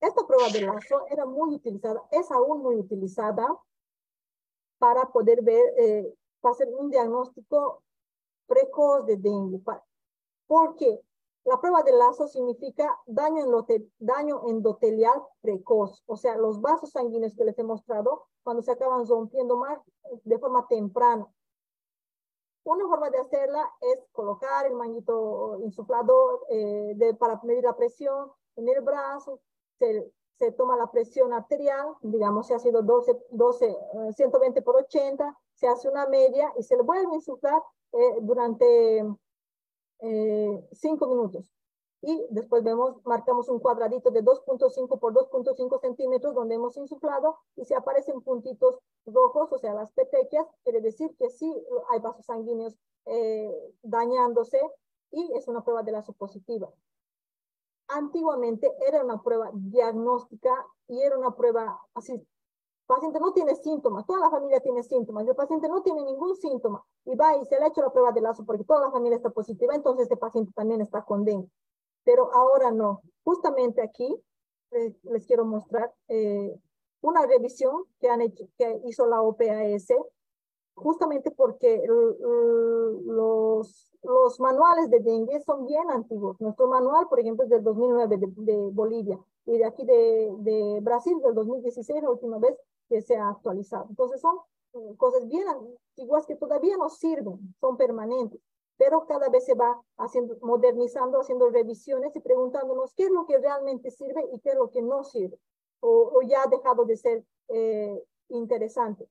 esta prueba de lazo era muy utilizada, es aún muy utilizada para poder ver eh, para hacer un diagnóstico precoz de dengue. Porque la prueba de lazo significa daño, daño endotelial precoz, o sea, los vasos sanguíneos que les he mostrado cuando se acaban rompiendo más de forma temprana. Una forma de hacerla es colocar el manguito insuflador eh, de, para medir la presión en el brazo, se, se, toma la presión arterial, digamos si ha sido 12, 12 120 por 80, se hace una media y se le vuelve a insuflar eh, durante eh, cinco minutos. Y después vemos, marcamos un cuadradito de 2.5 por 2.5 centímetros donde hemos insuflado y si aparecen puntitos rojos, o sea, las petequias, quiere decir que sí hay vasos sanguíneos eh, dañándose y es una prueba de la positiva. Antiguamente era una prueba diagnóstica y era una prueba así el paciente no tiene síntomas, toda la familia tiene síntomas, el paciente no tiene ningún síntoma y va y se le ha hecho la prueba de lazo porque toda la familia está positiva, entonces este paciente también está con dengue. Pero ahora no. Justamente aquí eh, les quiero mostrar eh, una revisión que, han hecho, que hizo la OPAS, justamente porque los, los manuales de dengue son bien antiguos. Nuestro manual, por ejemplo, es del 2009 de, de Bolivia y de aquí de, de Brasil del 2016, la última vez que se ha actualizado. Entonces son eh, cosas bien antiguas que todavía no sirven, son permanentes, pero cada vez se va haciendo, modernizando, haciendo revisiones y preguntándonos qué es lo que realmente sirve y qué es lo que no sirve, o, ya ha dejado de ser eh, interesante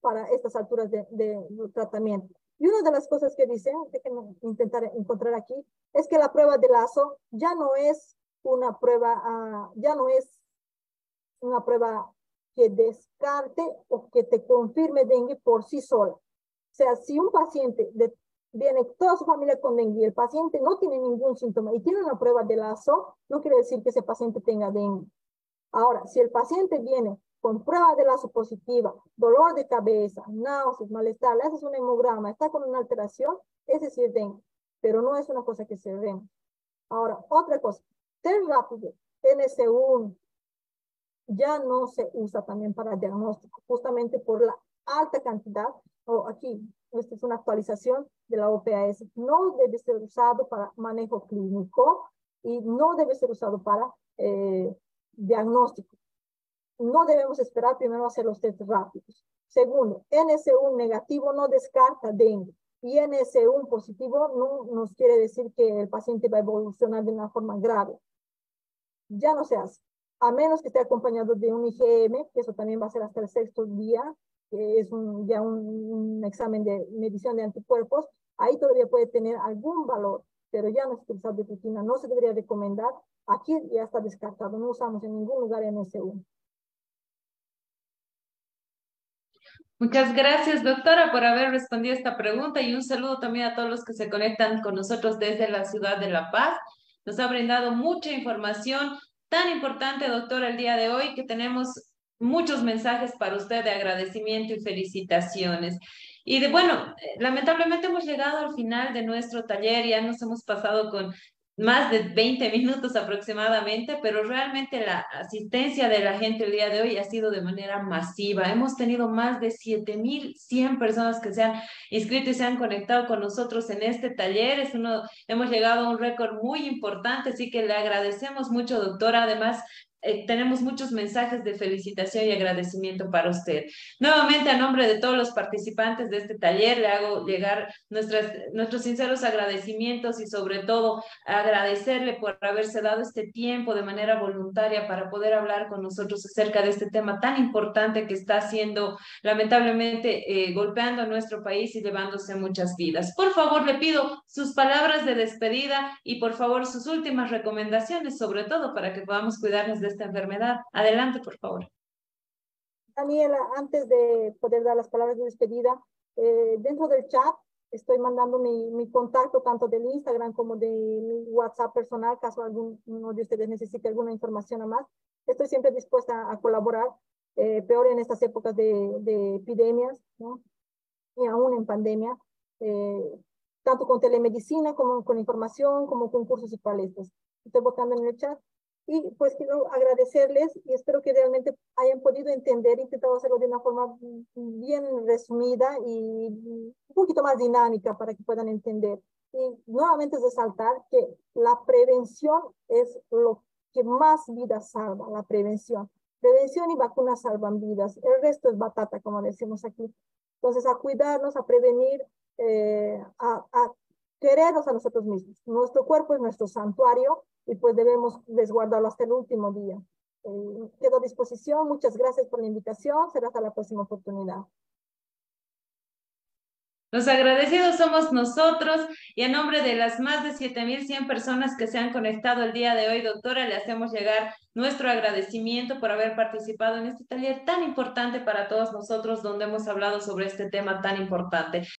para estas alturas de, de, tratamiento. Y una de las cosas que dicen, déjenme intentar encontrar aquí, es que la prueba de lazo ya no es una prueba, uh, ya no es una prueba que descarte o que te confirme dengue por sí sola. O sea, si un paciente de, viene toda su familia con dengue el paciente no tiene ningún síntoma y tiene una prueba de lazo, no quiere decir que ese paciente tenga dengue. Ahora, si el paciente viene con prueba de lazo positiva, dolor de cabeza, náuseas, malestar, le haces un hemograma, está con una alteración, es decir dengue, pero no es una cosa que se ve. Ahora, otra cosa, test rápido, NS1, ya no se usa también para diagnóstico, justamente por la alta cantidad, o aquí, esta es una actualización de la OPAS, no debe ser usado para manejo clínico y no debe ser usado para eh, diagnóstico. No debemos esperar primero hacer los test rápidos. Segundo, NS1 negativo no descarta dengue y NS1 positivo no nos quiere decir que el paciente va a evolucionar de una forma grave. Ya no se hace a menos que esté acompañado de un IgM, que eso también va a ser hasta el sexto día, que es un, ya un, examen de medición de anticuerpos, ahí todavía puede tener algún valor. pero ya no es utilizado de rutina, no se debería recomendar. Aquí ya está descartado, no usamos en ningún lugar MSU. Muchas gracias, doctora, por haber respondido esta pregunta y un saludo también a todos los que se conectan con nosotros desde la ciudad de La Paz. Nos ha brindado mucha información tan importante, doctora, el día de hoy que tenemos muchos mensajes para usted de agradecimiento y felicitaciones. Y de bueno, lamentablemente hemos llegado al final de nuestro taller, ya nos hemos pasado con más de 20 minutos aproximadamente, pero realmente la asistencia de la gente el día de hoy ha sido de manera masiva. Hemos tenido más de 7.100 personas que se han inscrito y se han conectado con nosotros en este taller. Es uno, hemos llegado a un récord muy importante, así que le agradecemos mucho, doctora. Además, eh, tenemos muchos mensajes de felicitación y agradecimiento para usted. Nuevamente, a nombre de todos los participantes de este taller, le hago llegar nuestras, nuestros sinceros agradecimientos y sobre todo agradecerle por haberse dado este tiempo de manera voluntaria para poder hablar con nosotros acerca de este tema tan importante que está siendo lamentablemente eh, golpeando a nuestro país y llevándose muchas vidas. Por favor, le pido sus palabras de despedida y por favor sus últimas recomendaciones, sobre todo para que podamos cuidarnos de esta enfermedad. Adelante, por favor. Daniela, antes de poder dar las palabras de despedida, eh, dentro del chat estoy mandando mi, mi, contacto tanto del Instagram como de mi WhatsApp personal, caso alguno de ustedes necesite alguna información más. Estoy siempre dispuesta a colaborar, eh, peor en estas épocas de, de, epidemias, ¿no? y aún en pandemia, eh, tanto con telemedicina como con información, como con cursos y palestras. Estoy votando en el chat y pues quiero agradecerles y espero que realmente hayan podido entender, intentado hacerlo de una forma bien resumida y un poquito más dinámica para que puedan entender. Y nuevamente resaltar que la prevención es lo que más vidas salva, la prevención. Prevención y vacunas salvan vidas. El resto es batata, como decimos aquí. Entonces, a cuidarnos, a prevenir, eh, a, a querernos a nosotros mismos. Nuestro cuerpo es nuestro santuario y pues debemos resguardarlo hasta el último día. Eh, quedo a disposición. Muchas gracias por la invitación. Será hasta la próxima oportunidad. Los agradecidos somos nosotros y en nombre de las más de 7.100 personas que se han conectado el día de hoy, doctora, le hacemos llegar nuestro agradecimiento por haber participado en este taller tan importante para todos nosotros, donde hemos hablado sobre este tema tan importante.